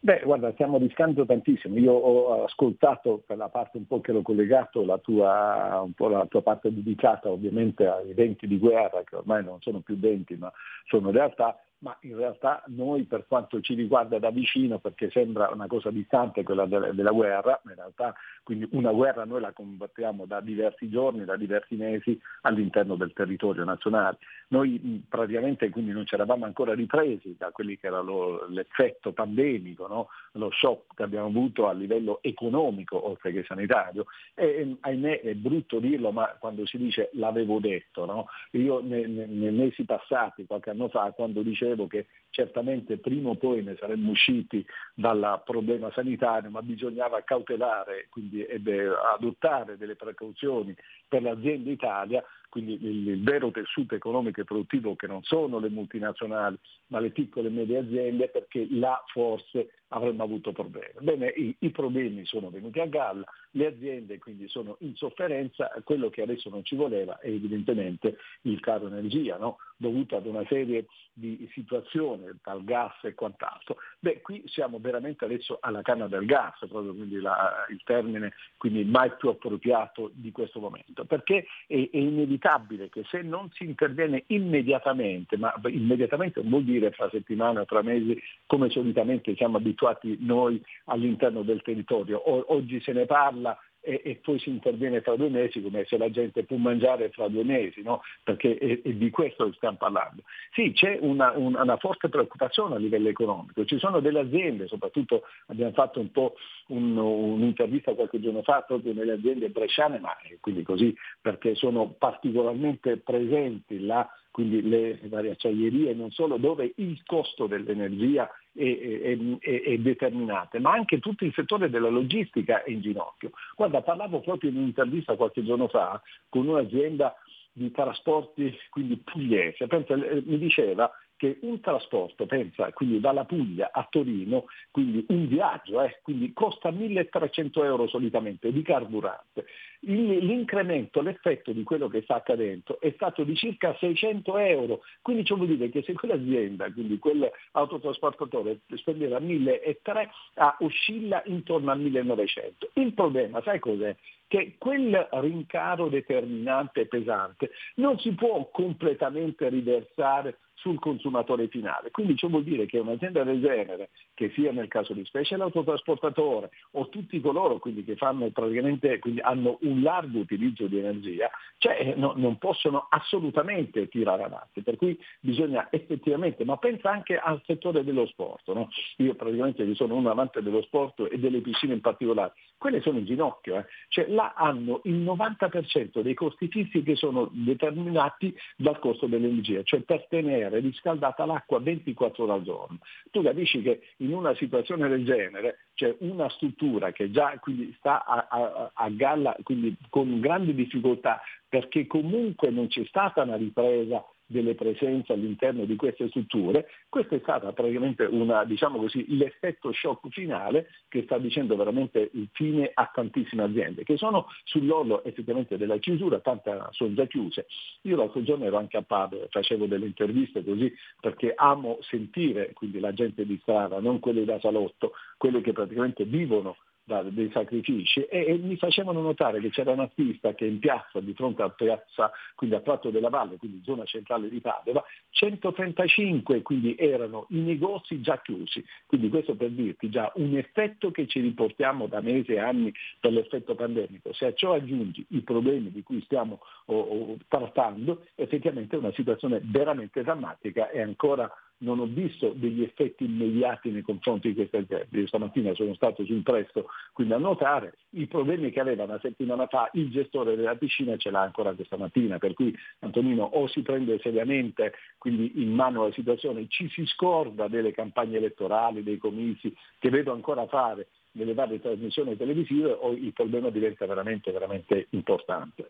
Beh, guarda, stiamo rischiando tantissimo. Io ho ascoltato per la parte un po' che l'ho collegato la tua, la tua parte dedicata ovviamente ai venti di guerra, che ormai non sono più venti, ma sono realtà, ma in realtà noi per quanto ci riguarda da vicino, perché sembra una cosa distante quella della, guerra, in realtà quindi una guerra noi la combattiamo da diversi giorni, da diversi mesi all'interno del territorio nazionale. Noi praticamente quindi non ci eravamo ancora ripresi da quelli che era lo, l'effetto pandemico, no? lo shock che abbiamo avuto a livello economico oltre che sanitario e ahimè è brutto dirlo ma quando si dice l'avevo detto, no? io nei, nei mesi passati, qualche anno fa, quando dicevo che certamente prima o poi ne saremmo usciti dal problema sanitario ma bisognava cautelare, quindi ebbe adottare delle precauzioni per l'azienda Italia, quindi il, il, vero tessuto economico e produttivo che non sono le multinazionali ma le piccole e medie aziende perché là forse avremmo avuto problemi. Bene, i, i, problemi sono venuti a galla, le aziende quindi sono in sofferenza, quello che adesso non ci voleva è evidentemente il caro energia, no? dovuto ad una serie di situazioni, dal gas e quant'altro. Beh, qui siamo veramente adesso alla canna del gas, proprio quindi la, il termine quindi mai più appropriato di questo momento, perché è, è inevitabile che se non si interviene immediatamente, ma immediatamente non vuol dire fra settimane o tra mesi come solitamente siamo abituati noi all'interno del territorio, o, oggi se ne parla e, e, poi si interviene tra due mesi come se la gente può mangiare fra due mesi, no? perché è, è di questo che stiamo parlando. Sì, c'è una, una, una, forte preoccupazione a livello economico, ci sono delle aziende, soprattutto abbiamo fatto un po' un, un'intervista qualche giorno fa proprio nelle aziende bresciane, ma quindi così perché sono particolarmente presenti là quindi le varie acciaierie, non solo, dove il costo dell'energia è, è, è, determinante, ma anche tutto il settore della logistica è in ginocchio. Guarda, parlavo proprio in un'intervista qualche giorno fa con un'azienda di trasporti, quindi pugliese, Penso, mi diceva che un trasporto, pensa, quindi dalla Puglia a Torino, quindi un viaggio, eh, quindi costa 1300 euro solitamente di carburante. Il, l'incremento, l'effetto di quello che sta accadendo è stato di circa 600 euro, quindi ciò vuol dire che se quell'azienda, quindi quell'autotrasportatore spendeva 1.300, ah, oscilla intorno a 1.900. Il problema, sai cos'è? che quel rincaro determinante e pesante non si può completamente riversare sul consumatore finale. Quindi ciò vuol dire che un'azienda del genere, che sia nel caso di specie l'autotrasportatore o tutti coloro che fanno praticamente, hanno un largo utilizzo di energia, cioè, no, non possono assolutamente tirare avanti. Per cui bisogna effettivamente, ma pensa anche al settore dello sport. No? Io praticamente sono un amante dello sport e delle piscine in particolare. Quelle sono in ginocchio, eh. cioè là hanno il 90% dei costi fissi che sono determinati dal costo dell'energia, cioè per tenere riscaldata l'acqua 24 ore al giorno. Tu capisci che in una situazione del genere c'è una struttura che già sta a, a, a galla, quindi con grandi difficoltà, perché comunque non c'è stata una ripresa delle presenze all'interno di queste strutture, questo è stato praticamente una, diciamo così, l'effetto shock finale che sta dicendo veramente il fine a tantissime aziende che sono sull'orlo effettivamente della chiusura, tante sono già chiuse. Io l'altro giorno ero anche a Padova, facevo delle interviste così perché amo sentire quindi la gente di strada, non quelli da salotto, quelli che praticamente vivono da, dei sacrifici e, e, mi facevano notare che c'era un artista che in piazza, di fronte a piazza, quindi a Prato della Valle, quindi zona centrale di Padova, 135 quindi erano i negozi già chiusi. Quindi questo per dirti già un effetto che ci riportiamo da mesi e anni per l'effetto pandemico. Se a ciò aggiungi i problemi di cui stiamo oh, oh, trattando, effettivamente è una situazione veramente drammatica e ancora non ho visto degli effetti immediati nei confronti di queste aziende. Io stamattina sono stato sul presto quindi a notare i problemi che aveva una settimana fa il gestore della piscina ce l'ha ancora questa mattina, per cui Antonino o si prende seriamente quindi in mano la situazione, ci si scorda delle campagne elettorali, dei comizi che vedo ancora fare nelle varie trasmissioni televisive o il problema diventa veramente, veramente importante.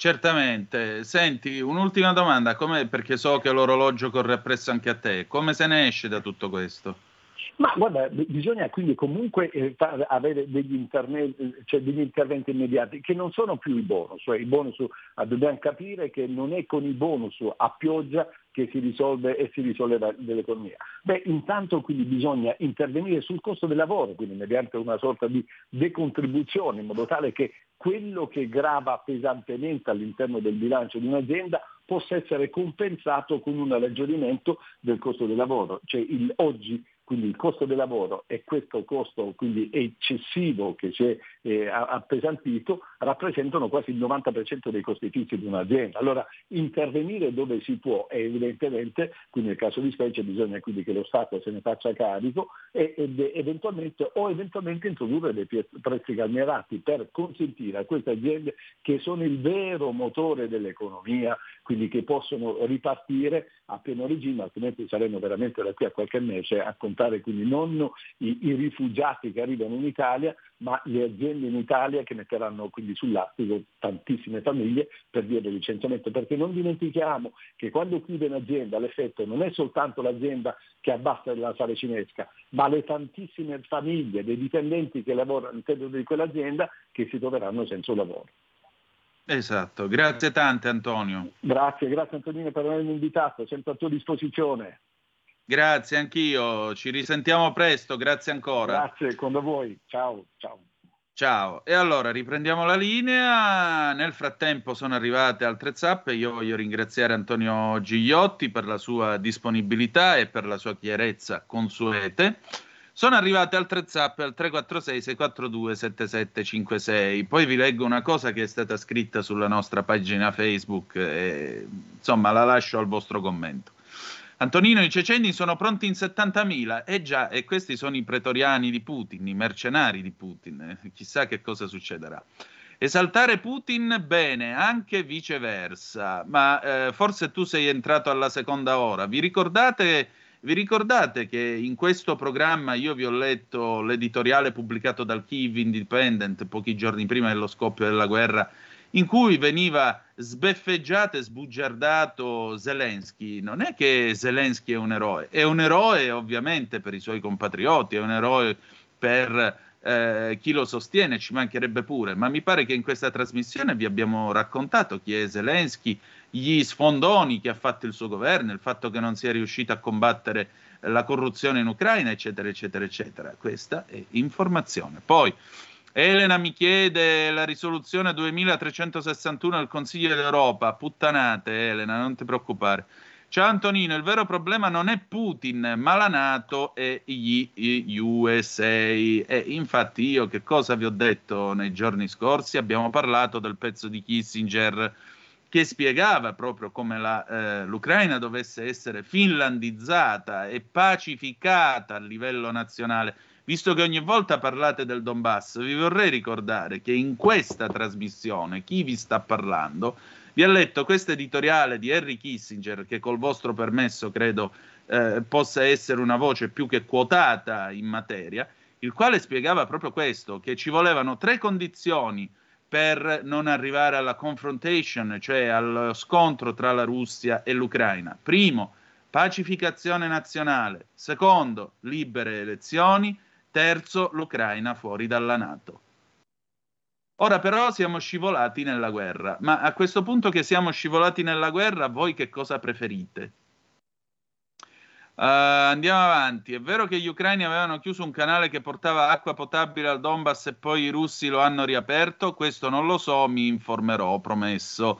Certamente. Senti, un'ultima domanda, perché so che l'orologio corre appresso anche a te. Come se ne esce da tutto questo? Ma guarda, bisogna quindi comunque eh, avere degli, interne- cioè degli, interventi immediati che non sono più i bonus, cioè i bonus ah, dobbiamo capire che non è con i bonus a pioggia che si risolve e si risolleva l'economia. Beh, intanto quindi bisogna intervenire sul costo del lavoro, quindi mediante una sorta di decontribuzione, in modo tale che quello che grava pesantemente all'interno del bilancio di un'azienda possa essere compensato con un alleggerimento del costo del lavoro. Cioè il, oggi quindi il costo del lavoro e questo costo quindi eccessivo che si è eh, appesantito rappresentano quasi il 90% dei costi fissi di un'azienda. Allora intervenire dove si può e evidentemente, quindi nel caso di specie bisogna quindi che lo Stato se ne faccia carico e, ed eventualmente, o eventualmente introdurre dei prezzi calmierati per consentire a queste aziende che sono il vero motore dell'economia, quindi che possono ripartire a pieno regime, altrimenti saremo veramente da qui a qualche mese a contare quindi non i, i rifugiati che arrivano in Italia, ma le aziende in Italia che metteranno quindi sull'astico tantissime famiglie per via del licenziamento, perché non dimentichiamo che quando chiude un'azienda l'effetto non è soltanto l'azienda che abbassa la sale cinesca, ma le tantissime famiglie dei dipendenti che lavorano all'interno di quell'azienda che si troveranno senza lavoro. Esatto, grazie tante Antonio. Grazie, grazie Antonino per avermi invitato, sempre a tua disposizione. Grazie anch'io, ci risentiamo presto, grazie ancora. Grazie, con voi, ciao, ciao. Ciao, e allora riprendiamo la linea. Nel frattempo sono arrivate altre zappe. Io voglio ringraziare Antonio Gigliotti per la sua disponibilità e per la sua chiarezza consuete. Sono arrivate altre zappe al 346 642 7756. Poi vi leggo una cosa che è stata scritta sulla nostra pagina Facebook e insomma la lascio al vostro commento. Antonino, i ceceni sono pronti in 70.000. Eh già, e questi sono i pretoriani di Putin, i mercenari di Putin. Eh, chissà che cosa succederà. Esaltare Putin bene, anche viceversa. Ma eh, forse tu sei entrato alla seconda ora. Vi ricordate, vi ricordate che in questo programma io vi ho letto l'editoriale pubblicato dal Kiev Independent pochi giorni prima dello scoppio della guerra in cui veniva sbeffeggiato e sbugiardato Zelensky. Non è che Zelensky è un eroe, è un eroe ovviamente per i suoi compatrioti, è un eroe per eh, chi lo sostiene, ci mancherebbe pure, ma mi pare che in questa trasmissione vi abbiamo raccontato chi è Zelensky, gli sfondoni che ha fatto il suo governo, il fatto che non sia riuscito a combattere la corruzione in Ucraina, eccetera, eccetera, eccetera. Questa è informazione. Poi Elena mi chiede la risoluzione 2361 del Consiglio d'Europa. Puttanate, Elena, non ti preoccupare. Ciao Antonino, il vero problema non è Putin, ma la Nato e gli USA. E infatti io che cosa vi ho detto nei giorni scorsi? Abbiamo parlato del pezzo di Kissinger che spiegava proprio come la, eh, l'Ucraina dovesse essere finlandizzata e pacificata a livello nazionale. Visto che ogni volta parlate del Donbass, vi vorrei ricordare che in questa trasmissione chi vi sta parlando vi ha letto questo editoriale di Henry Kissinger, che col vostro permesso credo eh, possa essere una voce più che quotata in materia, il quale spiegava proprio questo, che ci volevano tre condizioni per non arrivare alla confrontation, cioè allo scontro tra la Russia e l'Ucraina. Primo, pacificazione nazionale. Secondo, libere elezioni. Terzo, l'Ucraina fuori dalla Nato. Ora però siamo scivolati nella guerra, ma a questo punto che siamo scivolati nella guerra, voi che cosa preferite? Uh, andiamo avanti. È vero che gli ucraini avevano chiuso un canale che portava acqua potabile al Donbass e poi i russi lo hanno riaperto? Questo non lo so, mi informerò, promesso.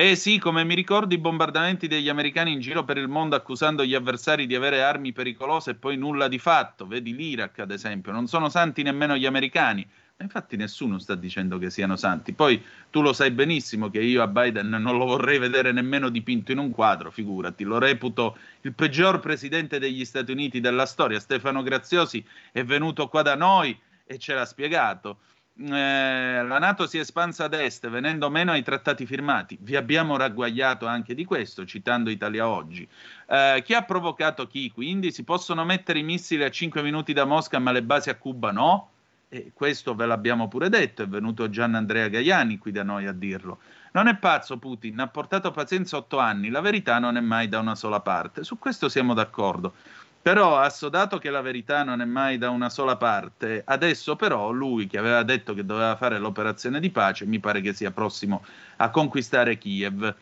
Eh sì, come mi ricordo i bombardamenti degli americani in giro per il mondo accusando gli avversari di avere armi pericolose e poi nulla di fatto. Vedi l'Iraq, ad esempio. Non sono santi nemmeno gli americani. Infatti nessuno sta dicendo che siano santi. Poi tu lo sai benissimo che io a Biden non lo vorrei vedere nemmeno dipinto in un quadro, figurati. Lo reputo il peggior presidente degli Stati Uniti della storia. Stefano Graziosi è venuto qua da noi e ce l'ha spiegato. Eh, la Nato si è espansa ad est, venendo meno ai trattati firmati. Vi abbiamo ragguagliato anche di questo, citando Italia Oggi. Eh, chi ha provocato chi? Quindi si possono mettere i missili a 5 minuti da Mosca, ma le basi a Cuba no? E questo ve l'abbiamo pure detto, è venuto Gian Andrea Gaiani qui da noi a dirlo. Non è pazzo Putin, ha portato pazienza otto anni, la verità non è mai da una sola parte, su questo siamo d'accordo. Però assodato che la verità non è mai da una sola parte, adesso però lui che aveva detto che doveva fare l'operazione di pace mi pare che sia prossimo a conquistare Kiev.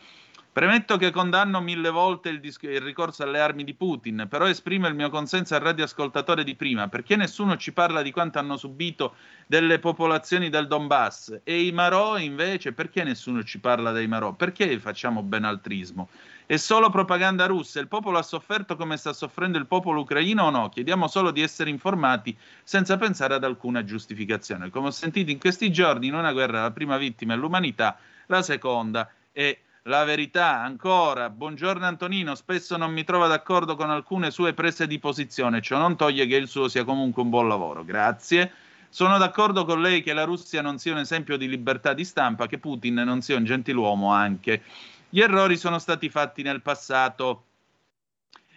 Premetto che condanno mille volte il, dis- il, ricorso alle armi di Putin, però esprimo il mio consenso al radioascoltatore di prima, perché nessuno ci parla di quanto hanno subito delle popolazioni del Donbass e i Marò invece, perché nessuno ci parla dei Marò? Perché facciamo benaltrismo? È solo propaganda russa, il popolo ha sofferto come sta soffrendo il popolo ucraino o no? Chiediamo solo di essere informati senza pensare ad alcuna giustificazione. Come ho sentito in questi giorni, in una guerra la prima vittima è l'umanità, la seconda è la verità. Ancora, buongiorno Antonino, spesso non mi trovo d'accordo con alcune sue prese di posizione, ciò non toglie che il suo sia comunque un buon lavoro. Grazie. Sono d'accordo con lei che la Russia non sia un esempio di libertà di stampa, che Putin non sia un gentiluomo anche. Gli errori sono stati fatti nel passato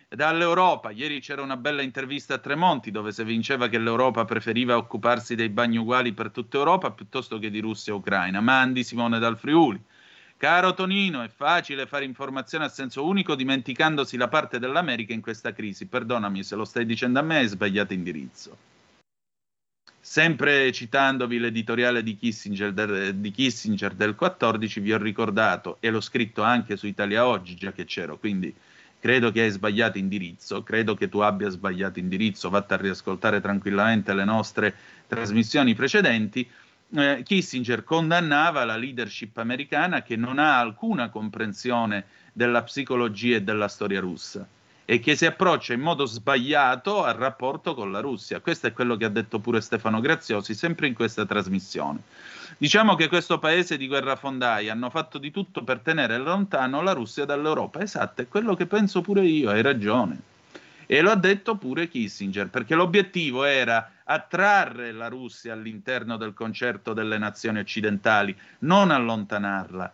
dall'Europa. Ieri c'era una bella intervista a Tremonti dove si vinceva che l'Europa preferiva occuparsi dei bagni uguali per tutta Europa piuttosto che di Russia e Ucraina. Mandi Simone dal Friuli. Caro Tonino, è facile fare informazione a senso unico dimenticandosi la parte dell'America in questa crisi. Perdonami se lo stai dicendo a me, hai sbagliato indirizzo. Sempre citandovi l'editoriale di Kissinger, del, di Kissinger del 14, vi ho ricordato, e l'ho scritto anche su Italia Oggi, già che c'ero, quindi credo che hai sbagliato indirizzo, credo che tu abbia sbagliato indirizzo, vatta a riascoltare tranquillamente le nostre trasmissioni precedenti. Eh, Kissinger condannava la leadership americana che non ha alcuna comprensione della psicologia e della storia russa e che si approccia in modo sbagliato al rapporto con la Russia. Questo è quello che ha detto pure Stefano Graziosi, sempre in questa trasmissione. Diciamo che questo paese di guerrafondai hanno fatto di tutto per tenere lontano la Russia dall'Europa. Esatto, è quello che penso pure io, hai ragione. E lo ha detto pure Kissinger, perché l'obiettivo era attrarre la Russia all'interno del concerto delle nazioni occidentali, non allontanarla.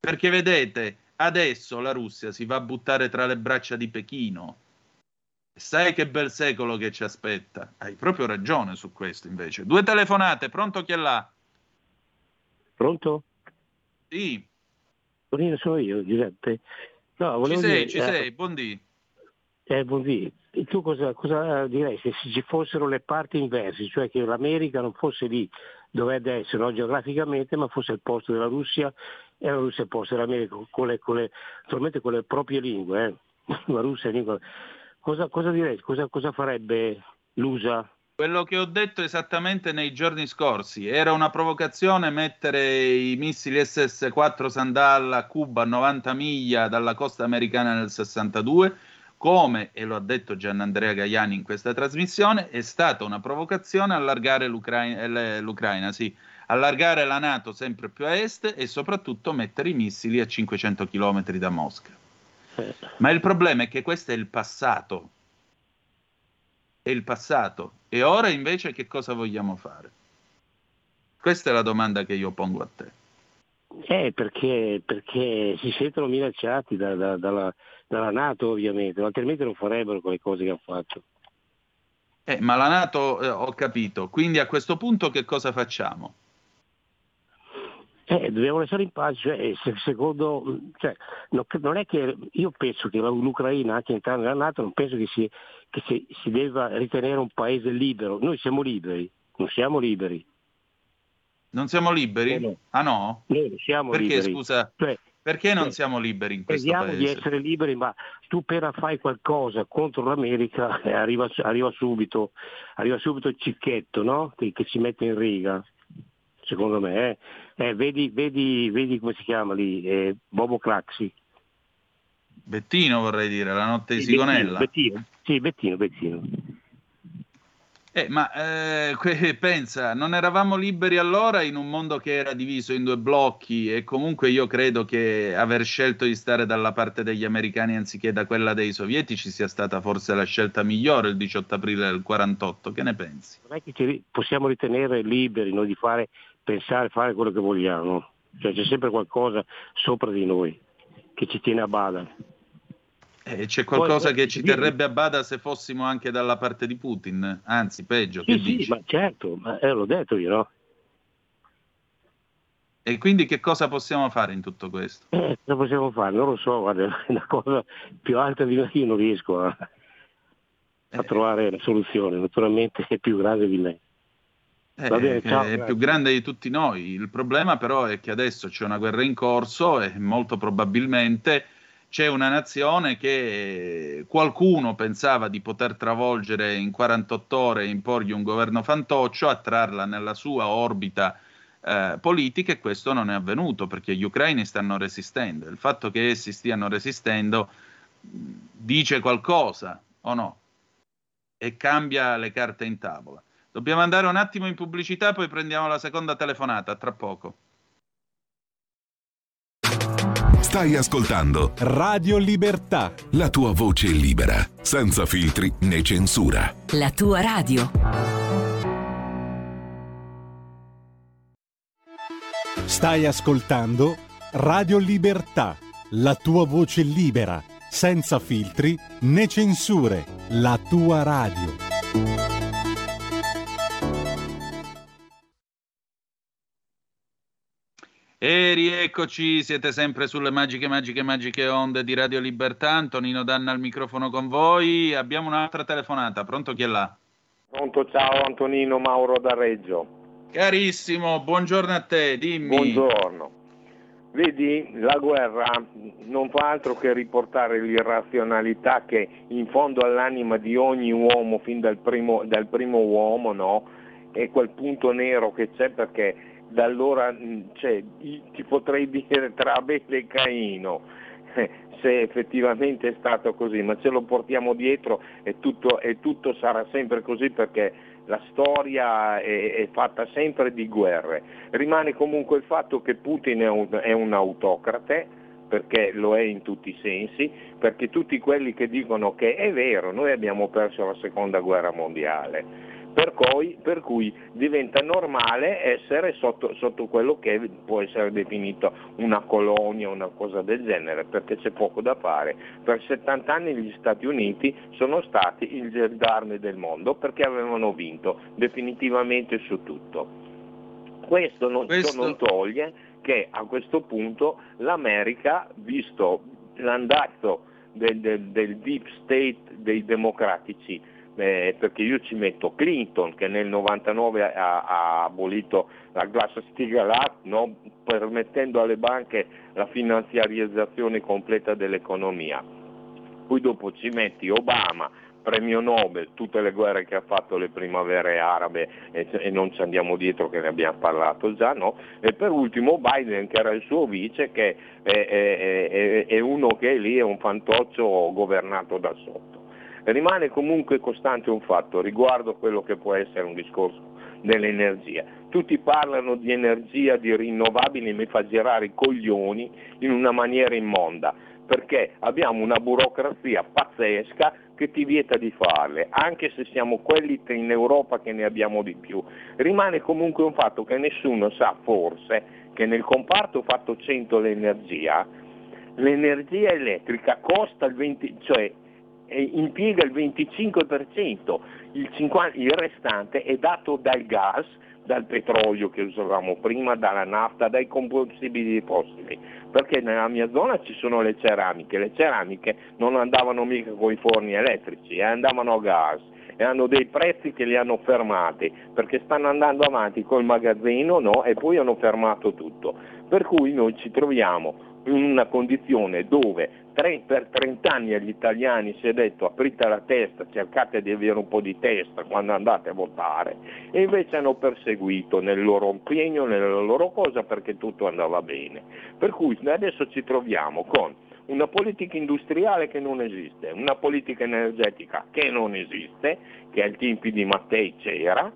Perché vedete, adesso la Russia si va a buttare tra le braccia di Pechino. Sai che bel secolo che ci aspetta. Hai proprio ragione su questo invece. Due telefonate, pronto chi è là? Pronto? Sì. Tonino sono io, Giuseppe. No, ci sei, dire, ci eh, sei, buondì. Eh, buondì. E tu cosa, cosa direi se ci fossero le parti inverse, cioè che l'America non fosse lì dove deve essere no, geograficamente, ma fosse il posto della Russia e la Russia il posto dell'America, con le, con le, con le proprie lingue. Eh. <laughs> La Russia è lingua. Cosa, cosa direi? Cosa, cosa farebbe l'USA? Quello che ho detto esattamente nei giorni scorsi era una provocazione mettere i missili SS-4 Sandal a Cuba a 90 miglia dalla costa americana nel 62 come, e lo ha detto Gianandrea Gaiani in questa trasmissione, è stata una provocazione allargare l'Ucraina, eh, l'Ucraina sì, allargare la Nato sempre più a est e soprattutto mettere i missili a 500 km da Mosca. Ma il problema è che questo è il passato. È il passato. E ora invece che cosa vogliamo fare? Questa è la domanda che io pongo a te. Eh, perché, perché si sentono minacciati da, da, dalla, dalla Nato ovviamente, altrimenti non farebbero quelle cose che hanno fatto. Eh, ma la Nato eh, ho capito, quindi a questo punto che cosa facciamo? Eh, dobbiamo lasciare in pace, cioè, se, secondo, cioè, no, non è che io penso che l'Ucraina, anche entrando nella Nato, non penso che, si, che si, si debba ritenere un paese libero. Noi siamo liberi, non siamo liberi. Non siamo liberi? No, no. Ah no? Noi non siamo Perché liberi. scusa? Cioè, Perché non cioè, siamo liberi in questo Crediamo paese? di essere liberi, ma tu appena fai qualcosa contro l'America eh, <laughs> arriva, arriva subito, arriva subito il cicchetto no? che, che ci mette in riga, secondo me. eh. Eh, vedi, vedi, vedi come si chiama lì, eh, Bobo Craxi. Bettino vorrei dire, la notte di Sigonella. Bettino, Bettino. Sì, Bettino, Bettino. Eh, ma eh, <laughs> pensa, non eravamo liberi allora in un mondo che era diviso in due blocchi e comunque io credo che aver scelto di stare dalla parte degli americani anziché da quella dei sovietici sia stata forse la scelta migliore il 18 aprile del 48. Che ne pensi? Non è che possiamo ritenere liberi noi di fare, pensare, fare quello che vogliamo. Cioè, c'è sempre qualcosa sopra di noi che ci tiene a bada. Eh, c'è qualcosa Poi- che ci terrebbe a bada se fossimo anche dalla parte di Putin, anzi peggio, che Sì, sì, ma certo, ma eh, l'ho detto io, no? E quindi che cosa possiamo fare in tutto questo? Eh, cosa possiamo fare? Non lo so, guarda, <laughs> è una cosa più alta di me, io non riesco a, Eh. a trovare la soluzione, naturalmente è più grande di me. Eh, bene, ciao, è grazie. più grande di tutti noi. Il problema però è che adesso c'è una guerra in corso e molto probabilmente c'è una nazione che qualcuno pensava di poter travolgere in 48 ore e imporgli un governo fantoccio, attrarla nella sua orbita eh, politica e questo non è avvenuto perché gli ucraini stanno resistendo. Il fatto che essi stiano resistendo dice qualcosa o no? E cambia le carte in tavola. Dobbiamo andare un attimo in pubblicità, poi prendiamo la seconda telefonata, tra poco. Stai ascoltando Radio Libertà. la tua voce libera, senza filtri né censura. La tua radio. Stai ascoltando Radio Libertà, la tua voce libera, senza filtri né censure, la tua radio. E rieccoci, siete sempre sulle magiche, magiche, magiche onde di Radio Libertà. Antonino Danna al microfono con voi. Abbiamo un'altra telefonata. Pronto chi è là? Pronto, ciao Antonino Mauro da Reggio. Carissimo, buongiorno a te, dimmi. Buongiorno. Vedi, la guerra non fa altro che riportare l'irrazionalità che in fondo all'anima di ogni uomo, fin dal primo, dal primo uomo, no? È quel punto nero che c'è perché da allora mh, cioè, ti potrei dire tra Abele e Caino, <laughs> eh, se effettivamente è stato così, ma ce lo portiamo dietro e tutto, e tutto sarà sempre così perché la storia è, è fatta sempre di guerre. Rimane comunque il fatto che Putin è un, è un autocrate, perché lo è in tutti i sensi, perché tutti quelli che dicono che è vero, noi abbiamo perso la seconda guerra mondiale, per cui, per cui diventa normale essere sotto, sotto quello che può essere definito una colonia, una cosa del genere, perché c'è poco da fare. Per 70 anni gli Stati Uniti sono stati il gendarme del mondo perché avevano vinto definitivamente su tutto. Questo non, Questo- non toglie che a questo punto l'America, visto l'andazzo del, del, del deep state dei democratici, eh, perché io ci metto Clinton che nel 99 ha, ha abolito la Glass-Steagall Act, no? permettendo alle banche la finanziarizzazione completa dell'economia. Poi dopo ci metti Obama, premio Nobel, tutte le guerre che ha fatto le primavere arabe e, e, non ci andiamo dietro che ne abbiamo parlato già, no? E per ultimo Biden che era il suo vice che è, è, è, è uno che lì, è un fantoccio governato da sotto. Rimane comunque costante un fatto riguardo quello che può essere un discorso dell'energia. Tutti parlano di energia, di rinnovabili, e mi fa girare i coglioni in una maniera immonda, perché abbiamo una burocrazia pazzesca che ti vieta di farle, anche se siamo quelli in Europa che ne abbiamo di più. Rimane comunque un fatto che nessuno sa forse che nel comparto fatto 100 l'energia, l'energia elettrica costa il 20, cioè impiega il 25%, il, 50, il restante è dato dal gas, dal petrolio che usavamo prima, dalla nafta, dai combustibili fossili, perché nella mia zona ci sono le ceramiche, le ceramiche non andavano mica con i forni elettrici, eh, andavano a gas e hanno dei prezzi che li hanno fermati perché stanno andando avanti col magazzino no? e poi hanno fermato tutto. Per cui noi ci troviamo in una condizione dove per 30 anni agli italiani si è detto aprite la testa, cercate di avere un po' di testa quando andate a votare e invece hanno perseguito nel loro impegno, nella loro cosa perché tutto andava bene. Per cui adesso ci troviamo con una politica industriale che non esiste, una politica energetica che non esiste, che ai tempi di Mattei c'era,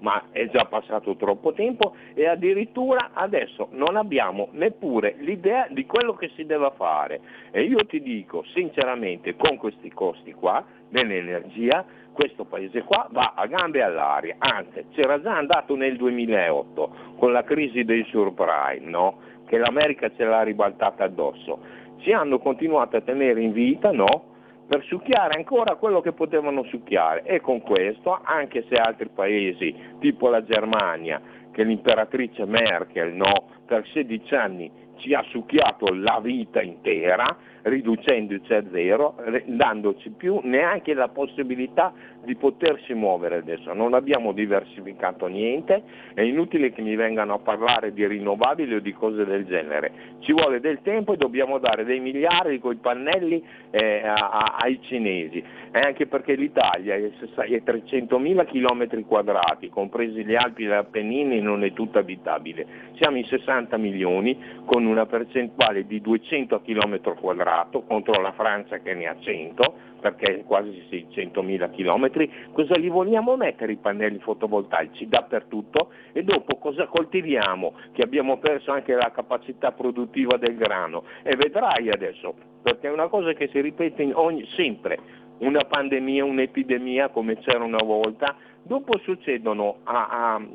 ma è già passato troppo tempo e addirittura adesso non abbiamo neppure l'idea di quello che si deve fare. E io ti dico sinceramente, con questi costi qua dell'energia, questo paese qua va a gambe all'aria, anzi c'era già andato nel 2008 con la crisi dei subprime, no? che l'America ce l'ha ribaltata addosso. Ci hanno continuato a tenere in vita, no? Per succhiare ancora quello che potevano succhiare. E con questo, anche se altri paesi, tipo la Germania, che l'imperatrice Merkel no, per 16 anni ci ha succhiato la vita intera, riducendoci a zero, dandoci più neanche la possibilità di potersi muovere adesso. Non abbiamo diversificato niente, è inutile che mi vengano a parlare di rinnovabili o di cose del genere. Ci vuole del tempo e dobbiamo dare dei miliardi con i pannelli eh, a, a, ai cinesi, e anche perché l'Italia è, è 300.000 km quadrati, compresi gli Alpi e gli Appennini, non è tutta abitabile. Siamo in 60 milioni con una percentuale di 200 km quadrato contro la Francia che ne ha 100 perché quasi 600.000 km, cosa li vogliamo mettere i pannelli fotovoltaici dappertutto e dopo cosa coltiviamo? Che abbiamo perso anche la capacità produttiva del grano e vedrai adesso, perché è una cosa che si ripete ogni, sempre, una pandemia, un'epidemia come c'era una volta, dopo succedono a, a,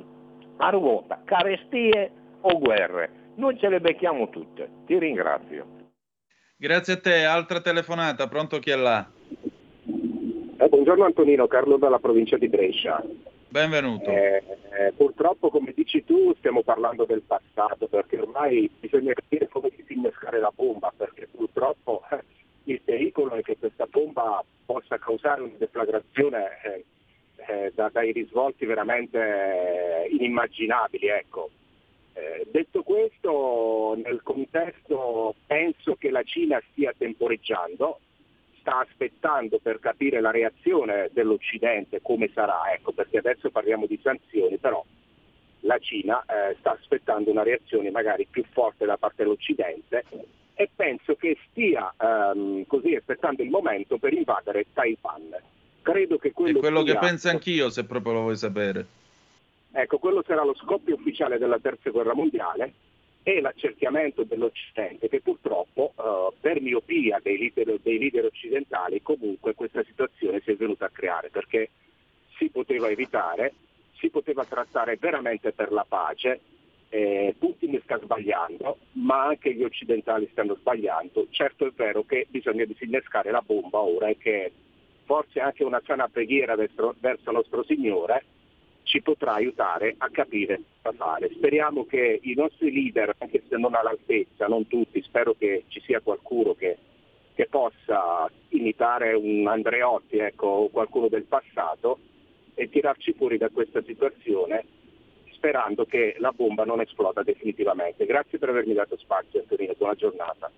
a ruota carestie o guerre. Noi ce le becchiamo tutte. Ti ringrazio. Grazie a te. Altra telefonata. Pronto chi è là? Eh, buongiorno Antonino, Carlo dalla provincia di Brescia. Benvenuto. Eh, eh, purtroppo, come dici tu, stiamo parlando del passato, perché ormai bisogna capire come disinnescare la bomba, perché purtroppo eh, il pericolo è che questa bomba possa causare una deflagrazione eh, eh, da, dai risvolti veramente inimmaginabili. Ecco. detto questo, nel contesto penso che la Cina stia temporeggiando, sta aspettando per capire la reazione dell'Occidente come sarà, ecco, perché adesso parliamo di sanzioni, però la Cina eh, sta aspettando una reazione magari più forte da parte dell'Occidente e penso che stia ehm, così aspettando il momento per invadere Taiwan. Credo che quello, È quello sia... che penso anch'io, se proprio lo vuoi sapere. Ecco, quello sarà lo scoppio ufficiale della terza guerra mondiale e l'accerchiamento dell'Occidente che purtroppo eh, per miopia dei leader, dei leader, occidentali comunque questa situazione si è venuta a creare perché si poteva evitare, si poteva trattare veramente per la pace, eh, Putin sta sbagliando ma anche gli occidentali stanno sbagliando, certo è vero che bisogna disinnescare la bomba ora e che forse anche una sana preghiera verso, verso nostro Signore ci potrà aiutare a capire cosa fare. Speriamo che i nostri leader, anche se non all'altezza, non tutti, spero che ci sia qualcuno che, che possa imitare un Andreotti ecco, o qualcuno del passato e tirarci fuori da questa situazione sperando che la bomba non esploda definitivamente. Grazie per avermi dato spazio Antonino, buona giornata.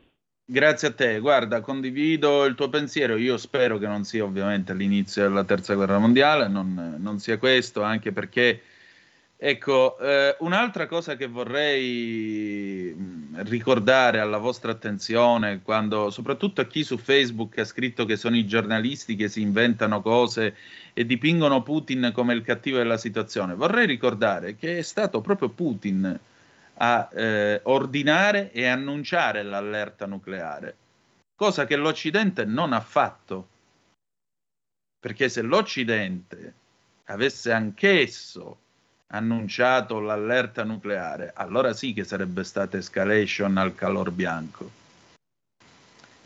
Grazie a te, guarda, condivido il tuo pensiero, io spero che non sia ovviamente l'inizio della terza guerra mondiale, non, non sia questo, anche perché, ecco, eh, un'altra cosa che vorrei ricordare alla vostra attenzione, quando, soprattutto a chi su Facebook ha scritto che sono i giornalisti che si inventano cose e dipingono Putin come il cattivo della situazione, vorrei ricordare che è stato proprio Putin a eh, ordinare e annunciare l'allerta nucleare, cosa che l'Occidente non ha fatto. Perché se l'Occidente avesse anch'esso annunciato l'allerta nucleare, allora sì che sarebbe stata escalation al calor bianco.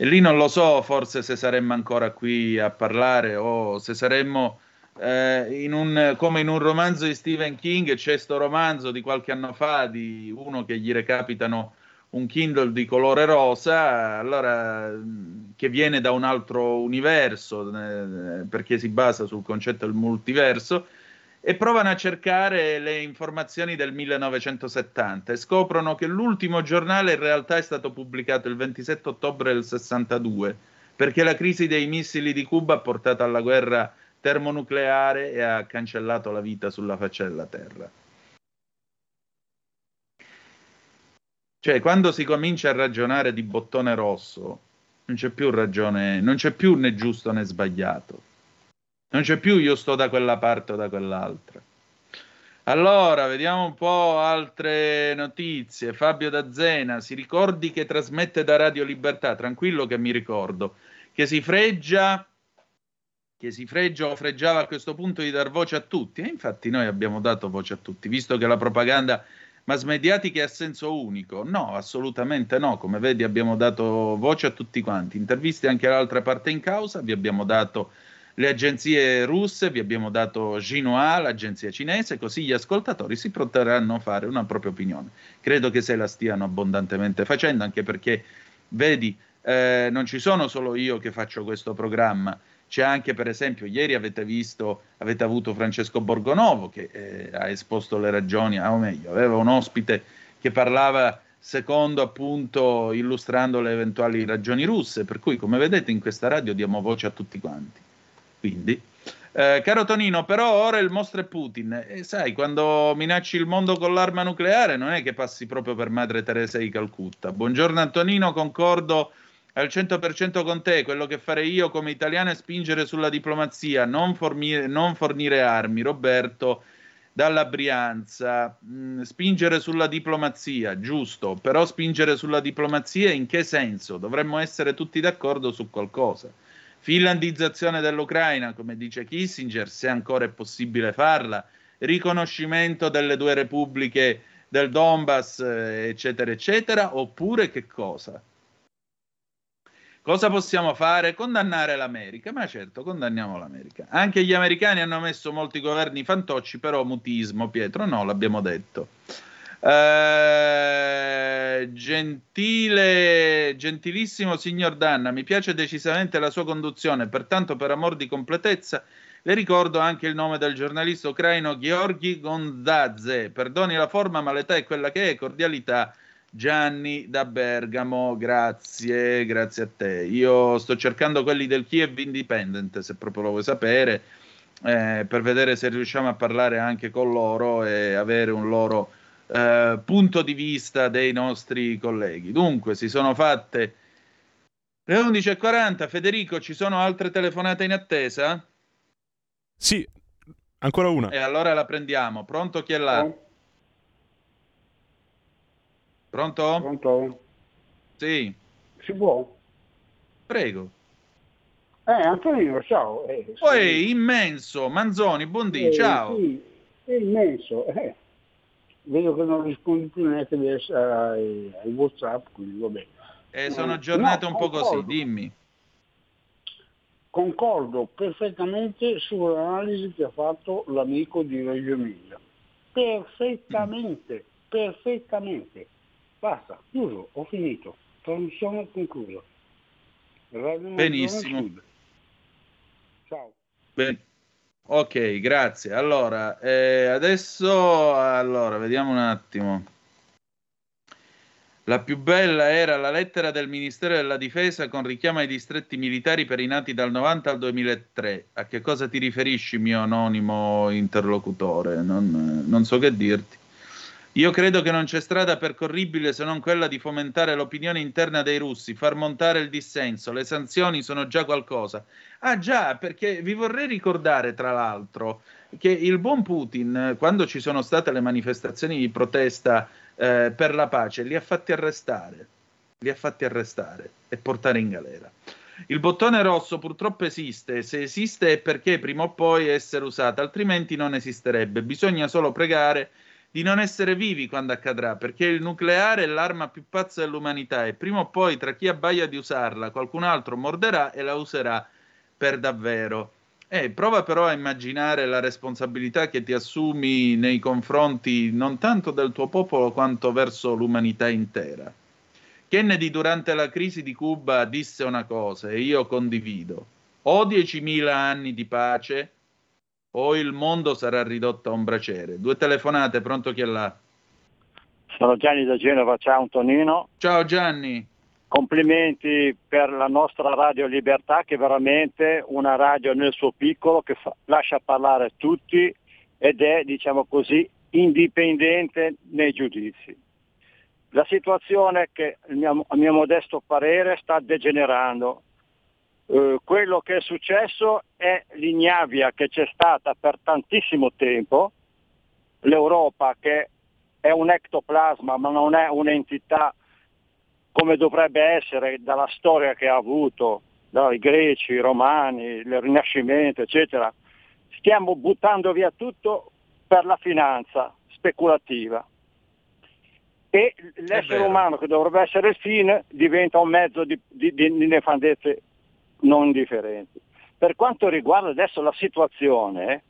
E lì non lo so, forse se saremmo ancora qui a parlare o se saremmo eh, in un, come in un romanzo di Stephen King c'è questo romanzo di qualche anno fa di uno che gli recapitano un Kindle di colore rosa, allora, che viene da un altro universo, eh, perché si basa sul concetto del multiverso, e provano a cercare le informazioni del 1970 e scoprono che l'ultimo giornale in realtà è stato pubblicato il 27 ottobre del 62, perché la crisi dei missili di Cuba ha portato alla guerra termonucleare e ha cancellato la vita sulla faccia della Terra. Cioè, quando si comincia a ragionare di bottone rosso, non c'è più ragione, non c'è più né giusto né sbagliato. Non c'è più io sto da quella parte o da quell'altra. Allora, vediamo un po' altre notizie. Fabio D'Azzena, si ricordi che trasmette da Radio Libertà, tranquillo che mi ricordo, che si freggia che si freggia o freggiava a questo punto di dar voce a tutti. E infatti noi abbiamo dato voce a tutti, visto che la propaganda mass mediatica è a senso unico. No, assolutamente no. Come vedi abbiamo dato voce a tutti quanti. Interviste anche all'altra parte in causa, vi abbiamo dato le agenzie russe, vi abbiamo dato Xinhua, l'agenzia cinese, così gli ascoltatori si potranno a fare una propria opinione. Credo che se la stiano abbondantemente facendo, anche perché, vedi, eh, non ci sono solo io che faccio questo programma, c'è anche, per esempio, ieri avete visto, avete avuto Francesco Borgonovo che eh, ha esposto le ragioni, o meglio, aveva un ospite che parlava secondo appunto illustrando le eventuali ragioni russe, per cui come vedete in questa radio diamo voce a tutti quanti. Quindi, eh, caro Tonino, però ora il mostro è Putin e sai, quando minacci il mondo con l'arma nucleare non è che passi proprio per Madre Teresa di Calcutta. Buongiorno Antonino, concordo al 100% con te, quello che farei io come italiano è spingere sulla diplomazia, non fornire, non fornire armi. Roberto dalla Brianza, mm, spingere sulla diplomazia, giusto, però spingere sulla diplomazia in che senso? Dovremmo essere tutti d'accordo su qualcosa. Finlandizzazione dell'Ucraina, come dice Kissinger, se ancora è possibile farla, riconoscimento delle due repubbliche del Donbass, eh, eccetera, eccetera, oppure che cosa? Cosa possiamo fare? Condannare l'America, ma certo, condanniamo l'America. Anche gli americani hanno messo molti governi fantocci, però mutismo, Pietro, no, l'abbiamo detto. Eh, gentile, gentilissimo signor Danna, mi piace decisamente la sua conduzione, pertanto per amor di completezza le ricordo anche il nome del giornalista ucraino Georgi Gondadze. Perdoni la forma, ma l'età è quella che è, cordialità Gianni da Bergamo, grazie, grazie a te. Io sto cercando quelli del Kiev Independent, se proprio lo vuoi sapere, eh, per vedere se riusciamo a parlare anche con loro e avere un loro eh, punto di vista dei nostri colleghi. Dunque, si sono fatte le 11.40. Federico, ci sono altre telefonate in attesa? Sì, ancora una. E allora la prendiamo. Pronto chi è là? Oh. Pronto? Pronto? Sì. Si può? Prego. Eh, Antonino, ciao. Eh, Poi, sì. immenso, Manzoni, buondì, eh, ciao. Sì, è immenso. Eh. Vedo che non rispondi più neanche ai, ai Whatsapp, quindi vabbè. Eh, sono giornate no, un po' così, dimmi. concordo perfettamente sull'analisi che ha fatto l'amico di Reggio Emilia. Perfettamente, perfettamente. Basta, chiuso, ho finito. Trasmissione conclusa. Benissimo. Ciao. Bene. Ok, grazie. Allora, eh, adesso allora, vediamo un attimo. La più bella era la lettera del Ministero della Difesa con richiamo ai distretti militari per i nati dal 90 al 2003. A che cosa ti riferisci, mio anonimo interlocutore? Non, non so che dirti. Io credo che non c'è strada percorribile se non quella di fomentare l'opinione interna dei russi, far montare il dissenso. Le sanzioni sono già qualcosa. Ah già, perché vi vorrei ricordare, tra l'altro, che il buon Putin, quando ci sono state le manifestazioni di protesta eh, per la pace, li ha fatti arrestare. Li ha fatti arrestare e portare in galera. Il bottone rosso purtroppo esiste, se esiste è perché prima o poi essere usato, altrimenti non esisterebbe. Bisogna solo pregare di non essere vivi quando accadrà, perché il nucleare è l'arma più pazza dell'umanità e prima o poi tra chi abbaia di usarla qualcun altro morderà e la userà per davvero. Eh, prova però a immaginare la responsabilità che ti assumi nei confronti non tanto del tuo popolo quanto verso l'umanità intera. Kennedy durante la crisi di Cuba disse una cosa e io condivido. O 10.000 anni di pace o il mondo sarà ridotto a un braciere. Due telefonate, pronto chi è là? Sono Gianni da Genova, ciao Antonino. Ciao Gianni. Complimenti per la nostra Radio Libertà che è veramente una radio nel suo piccolo che fa, lascia parlare tutti ed è, diciamo così, indipendente nei giudizi. La situazione che, mio, a mio modesto parere, sta degenerando eh, quello che è successo è l'ignavia che c'è stata per tantissimo tempo, l'Europa che è un ectoplasma ma non è un'entità come dovrebbe essere dalla storia che ha avuto, dai greci, i romani, il Rinascimento, eccetera. Stiamo buttando via tutto per la finanza speculativa. E l'essere umano, che dovrebbe essere il fine, diventa un mezzo di, di, di nefandezze non differenti. Per quanto riguarda adesso la situazione,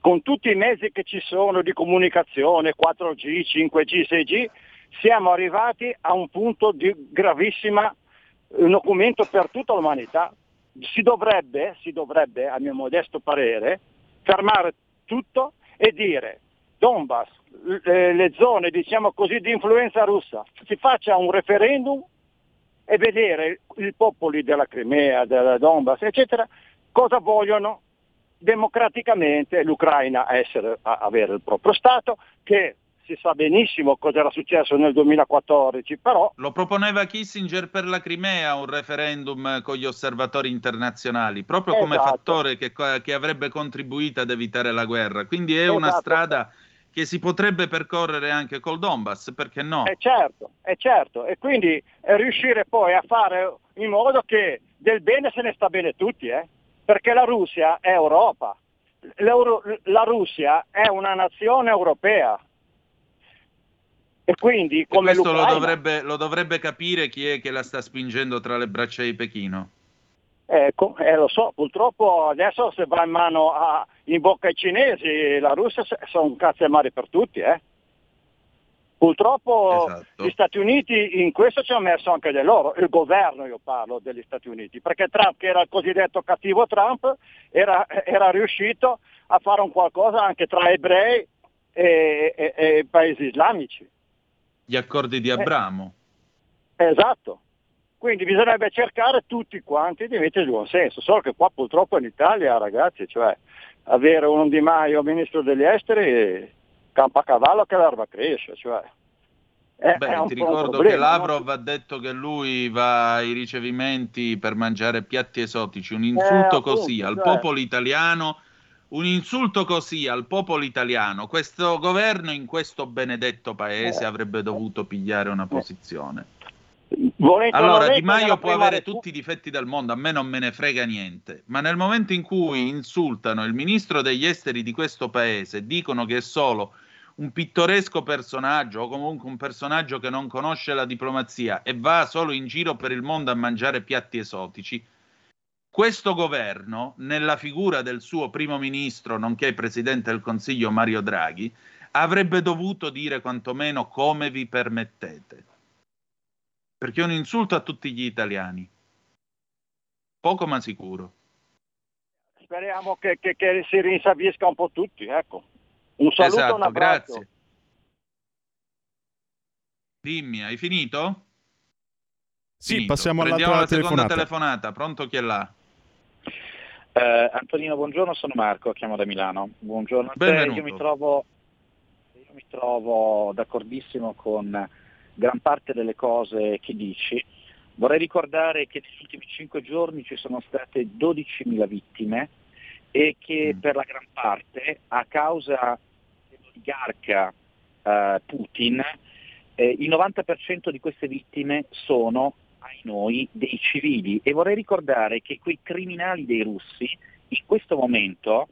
con tutti i mezzi che ci sono di comunicazione, 4G, 5G, 6G, siamo arrivati a un punto di gravissima un documento per tutta l'umanità. Si dovrebbe, si dovrebbe, a mio modesto parere, fermare tutto e dire Donbass, le zone diciamo così di influenza russa, si faccia un referendum e vedere i popoli della Crimea, della Donbass, eccetera, cosa vogliono democraticamente l'Ucraina essere, avere il proprio Stato, che si sa benissimo cosa era successo nel 2014, però... Lo proponeva Kissinger per la Crimea un referendum con gli osservatori internazionali, proprio esatto. come fattore che, che, avrebbe contribuito ad evitare la guerra. Quindi è esatto. una strada che si potrebbe percorrere anche col Donbass, perché no? È certo, è certo, e quindi eh, riuscire poi a fare in modo che del bene se ne sta bene tutti, eh? perché la Russia è Europa, L'Euro- la Russia è una nazione europea. E quindi come e questo lo dovrebbe, lo dovrebbe capire chi è che la sta spingendo tra le braccia di Pechino. Ecco, eh, lo so, purtroppo adesso se va in mano a, in bocca ai cinesi, la Russia sono un cazzo e mare per tutti, eh. Purtroppo esatto. gli Stati Uniti in questo ci hanno messo anche del loro, il governo io parlo degli Stati Uniti, perché Trump, che era il cosiddetto cattivo Trump, era, era riuscito a fare un qualcosa anche tra ebrei e, e, e paesi islamici. Gli accordi di Abramo. Eh, esatto, quindi bisognerebbe cercare tutti quanti di mettere il buon senso, solo che qua purtroppo in Italia, ragazzi, cioè avere un Di Maio ministro degli esteri campa a cavallo che l'erba cresce, cioè. È, Beh, è ti ricordo problema, che Lavrov no? ha detto che lui va ai ricevimenti per mangiare piatti esotici, un insulto eh, appunto, così al cioè... popolo italiano, un insulto così al popolo italiano. Questo governo in questo benedetto paese eh. avrebbe dovuto pigliare una posizione. Volete allora, Di Maio può avere tutti i difetti del mondo, a me non me ne frega niente, ma nel momento in cui insultano il ministro degli esteri di questo paese, dicono che è solo un pittoresco personaggio o comunque un personaggio che non conosce la diplomazia e va solo in giro per il mondo a mangiare piatti esotici, questo governo, nella figura del suo primo ministro, nonché presidente del Consiglio Mario Draghi, avrebbe dovuto dire quantomeno come vi permettete. Perché è un insulto a tutti gli italiani. Poco ma sicuro. Speriamo che, che, che si rinsabisca un po' tutti, ecco. Un saluto esatto, un abbraccio. grazie. Dimmi, hai finito? Sì, Finito. passiamo Prendiamo all'altra la seconda telefonata. telefonata. Pronto chi è là? Eh, Antonino, buongiorno, sono Marco, chiamo da Milano. Buongiorno a te, Benvenuto. io mi trovo, io mi trovo d'accordissimo con gran parte delle cose che dici. Vorrei ricordare che negli ultimi cinque giorni ci sono state 12.000 vittime e che Mm. per la gran parte, a causa dell'oligarca eh, Putin, eh, il 90% di queste vittime sono ai noi dei civili e vorrei ricordare che quei criminali dei russi in questo momento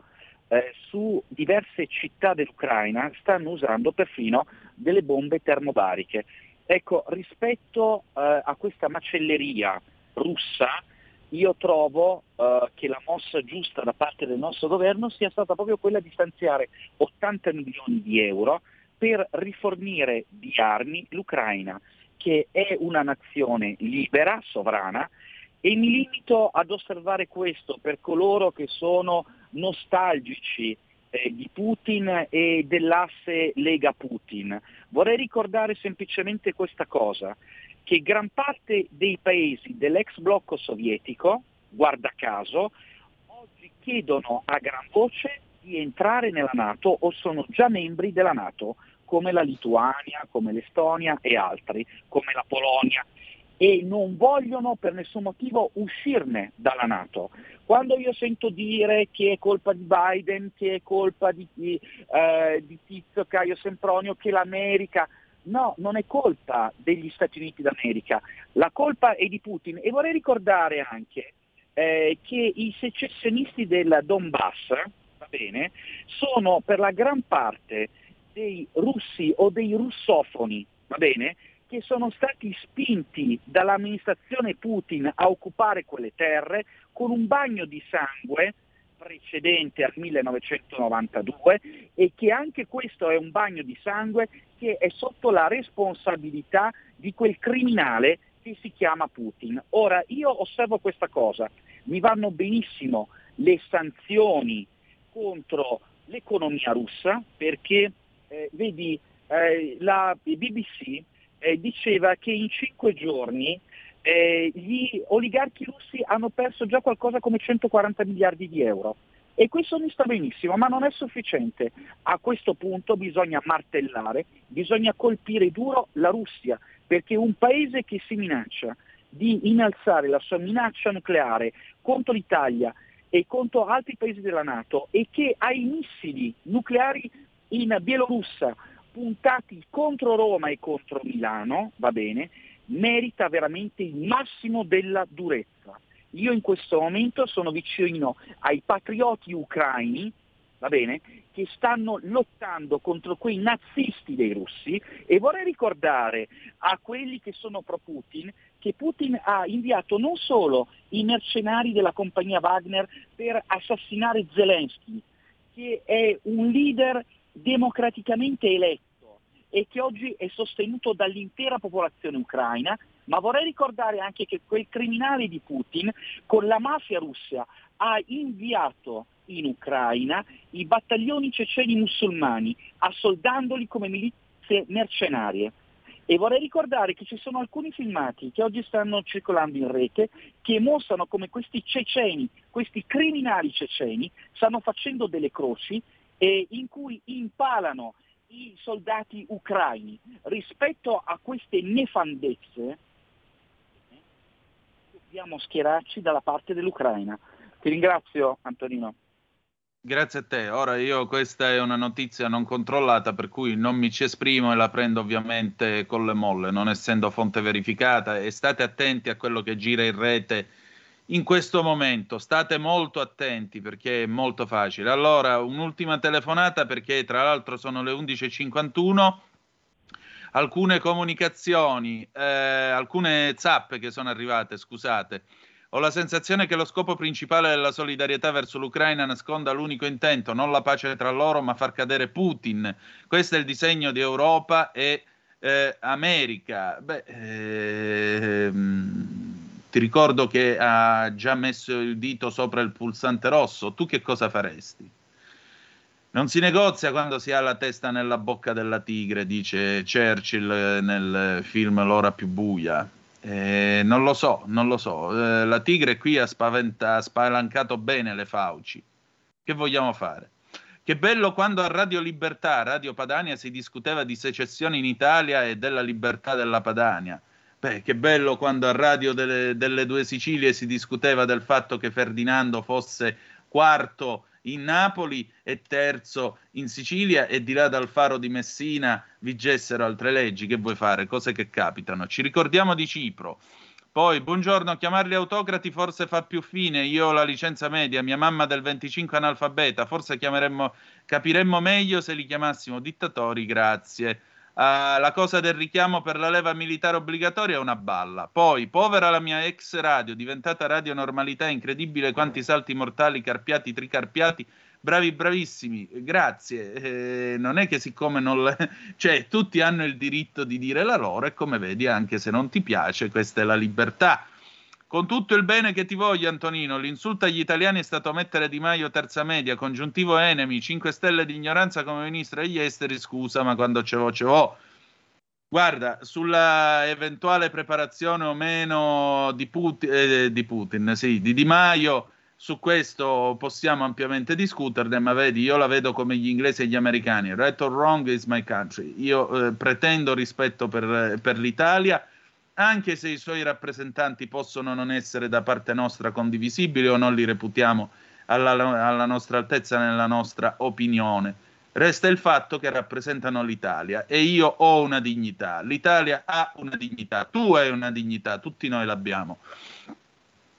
eh, su diverse città dell'Ucraina stanno usando perfino delle bombe termobariche. Ecco, rispetto eh, a questa macelleria russa, io trovo eh, che la mossa giusta da parte del nostro governo sia stata proprio quella di stanziare 80 milioni di euro per rifornire di armi l'Ucraina, che è una nazione libera, sovrana, e mi limito ad osservare questo per coloro che sono nostalgici eh, di Putin e dell'asse Lega-Putin. Vorrei ricordare semplicemente questa cosa, che gran parte dei paesi dell'ex blocco sovietico, guarda caso, oggi chiedono a gran voce di entrare nella Nato o sono già membri della Nato, come la Lituania, come l'Estonia e altri, come la Polonia, e non vogliono per nessun motivo uscirne dalla Nato. Quando io sento dire che è colpa di Biden, che è colpa di, eh, di Tizio Caio Sempronio, che l'America, no, non è colpa degli Stati Uniti d'America, la colpa è di Putin. E vorrei ricordare anche eh, che i secessionisti del Donbass, va bene, sono per la gran parte dei russi o dei russofoni, va bene, che sono stati spinti dall'amministrazione Putin a occupare quelle terre con un bagno di sangue precedente al 1992 e che anche questo è un bagno di sangue che è sotto la responsabilità di quel criminale che si chiama Putin. Ora io osservo questa cosa, mi vanno benissimo le sanzioni contro l'economia russa perché eh, vedi eh, la BBC eh, diceva che in cinque giorni eh, gli oligarchi russi hanno perso già qualcosa come 140 miliardi di euro. E questo mi sta benissimo, ma non è sufficiente. A questo punto bisogna martellare, bisogna colpire duro la Russia, perché un paese che si minaccia di innalzare la sua minaccia nucleare contro l'Italia e contro altri paesi della Nato e che ha i missili nucleari in Bielorussia puntati contro Roma e contro Milano, va bene, merita veramente il massimo della durezza. Io in questo momento sono vicino ai patrioti ucraini, va bene, che stanno lottando contro quei nazisti dei russi e vorrei ricordare a quelli che sono pro Putin che Putin ha inviato non solo i mercenari della compagnia Wagner per assassinare Zelensky, che è un leader democraticamente eletto e che oggi è sostenuto dall'intera popolazione ucraina, ma vorrei ricordare anche che quel criminale di Putin con la mafia russa ha inviato in Ucraina i battaglioni ceceni musulmani, assoldandoli come milizie mercenarie. E vorrei ricordare che ci sono alcuni filmati che oggi stanno circolando in rete che mostrano come questi ceceni, questi criminali ceceni, stanno facendo delle croci eh, in cui impalano i soldati ucraini. Rispetto a queste nefandezze dobbiamo schierarci dalla parte dell'Ucraina. Ti ringrazio Antonino. Grazie a te. Ora io questa è una notizia non controllata per cui non mi ci esprimo e la prendo ovviamente con le molle, non essendo fonte verificata e state attenti a quello che gira in rete in questo momento. State molto attenti perché è molto facile. Allora, un'ultima telefonata perché tra l'altro sono le 11.51. Alcune comunicazioni, eh, alcune zappe che sono arrivate, scusate. Ho la sensazione che lo scopo principale della solidarietà verso l'Ucraina nasconda l'unico intento, non la pace tra loro, ma far cadere Putin. Questo è il disegno di Europa e eh, America. Beh, ehm, ti ricordo che ha già messo il dito sopra il pulsante rosso. Tu che cosa faresti? Non si negozia quando si ha la testa nella bocca della tigre, dice Churchill nel film L'ora più buia. Eh, non lo so, non lo so. Eh, la tigre qui ha, spaventa, ha spalancato bene le fauci. Che vogliamo fare? Che bello quando a Radio Libertà, Radio Padania, si discuteva di secessione in Italia e della libertà della Padania. Beh, che bello quando a Radio delle, delle Due Sicilie si discuteva del fatto che Ferdinando fosse quarto in Napoli e terzo in Sicilia e di là dal faro di Messina vigessero altre leggi. Che vuoi fare? Cose che capitano. Ci ricordiamo di Cipro. Poi, buongiorno, chiamarli autocrati forse fa più fine. Io ho la licenza media, mia mamma del 25 analfabeta. Forse capiremmo meglio se li chiamassimo dittatori. Grazie. Uh, la cosa del richiamo per la leva militare obbligatoria è una balla. Poi, povera la mia ex radio, diventata radio normalità, incredibile quanti salti mortali, carpiati, tricarpiati, bravi, bravissimi, grazie. Eh, non è che siccome non... Le... <laughs> cioè, tutti hanno il diritto di dire la loro e come vedi, anche se non ti piace, questa è la libertà. Con tutto il bene che ti voglio, Antonino, l'insulto agli italiani è stato mettere Di Maio terza media, congiuntivo enemy, 5 stelle di ignoranza come ministro degli esteri, scusa, ma quando ce l'ho, ce l'ho. Guarda, sulla eventuale preparazione o meno di Putin, eh, di, Putin sì, di Di Maio, su questo possiamo ampiamente discuterne, ma vedi, io la vedo come gli inglesi e gli americani. Right or wrong is my country. Io eh, pretendo rispetto per, per l'Italia anche se i suoi rappresentanti possono non essere da parte nostra condivisibili o non li reputiamo alla, alla nostra altezza nella nostra opinione. Resta il fatto che rappresentano l'Italia e io ho una dignità, l'Italia ha una dignità, tu hai una dignità, tutti noi l'abbiamo.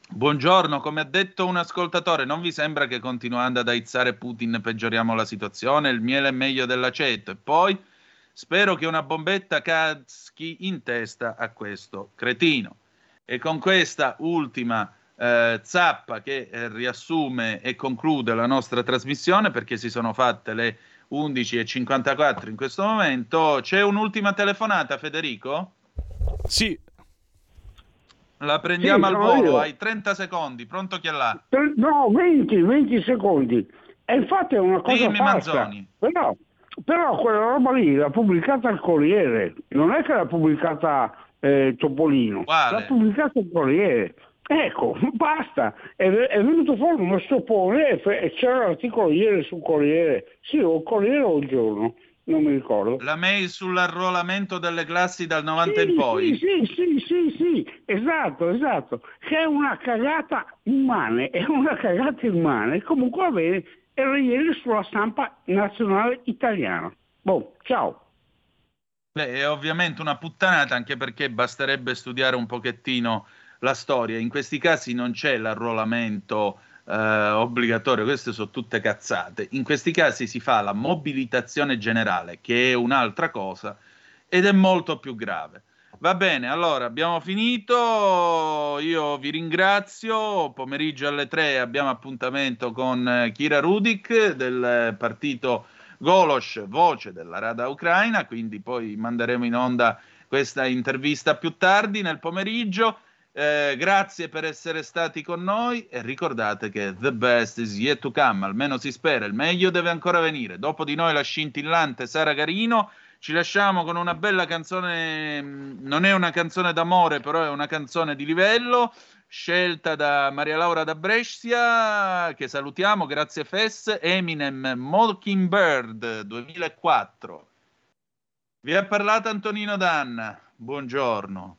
Buongiorno, come ha detto un ascoltatore, non vi sembra che continuando ad aizzare Putin peggioriamo la situazione? Il miele è meglio dell'aceto e poi Spero che una bombetta caschi in testa a questo cretino. E con questa ultima eh, zappa che eh, riassume e conclude la nostra trasmissione, perché si sono fatte le 11.54 in questo momento, c'è un'ultima telefonata, Federico? Sì. La prendiamo Sì, al volo, io. hai 30 secondi, pronto chi è là? No, 20, 20 secondi. E infatti è una cosa Dimmi, falsa. Manzoni. Però, però quella roba lì l'ha pubblicata il Corriere, non è che l'ha pubblicata eh, Topolino, Quale? l'ha pubblicata il Corriere. Ecco, <laughs> basta, è, è venuto fuori uno stopone e c'era l'articolo ieri sul Corriere, sì, o il Corriere o il giorno, non mi ricordo. La mail sull'arruolamento delle classi dal 90 in poi. Sì, sì, sì, sì, esatto, esatto. Che è una cagata immane, è una cagata immane. Comunque va bene, era ieri sulla stampa nazionale italiana. Boh, ciao. Beh, è ovviamente una puttanata anche perché basterebbe studiare un pochettino la storia. In questi casi non c'è l'arruolamento eh, obbligatorio, queste sono tutte cazzate. In questi casi si fa la mobilitazione generale, che è un'altra cosa ed è molto più grave. Va bene, allora abbiamo finito. Io vi ringrazio. Pomeriggio alle 3 abbiamo appuntamento con eh, Kira Rudik del partito Golosh, voce della Rada Ucraina. Quindi poi manderemo in onda questa intervista più tardi nel pomeriggio. Eh, grazie per essere stati con noi e ricordate che the best is yet to come, almeno si spera, il meglio deve ancora venire. Dopo di noi la scintillante Sara Garino. Ci lasciamo con una bella canzone, mh, non è una canzone d'amore, però è una canzone di livello, scelta da Maria Laura da Brescia, che salutiamo, grazie Fess, Eminem Mockingbird 2004. Vi ha parlato Antonino Danna, buongiorno.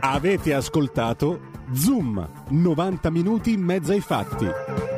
Avete ascoltato Zoom, 90 minuti in mezzo ai fatti.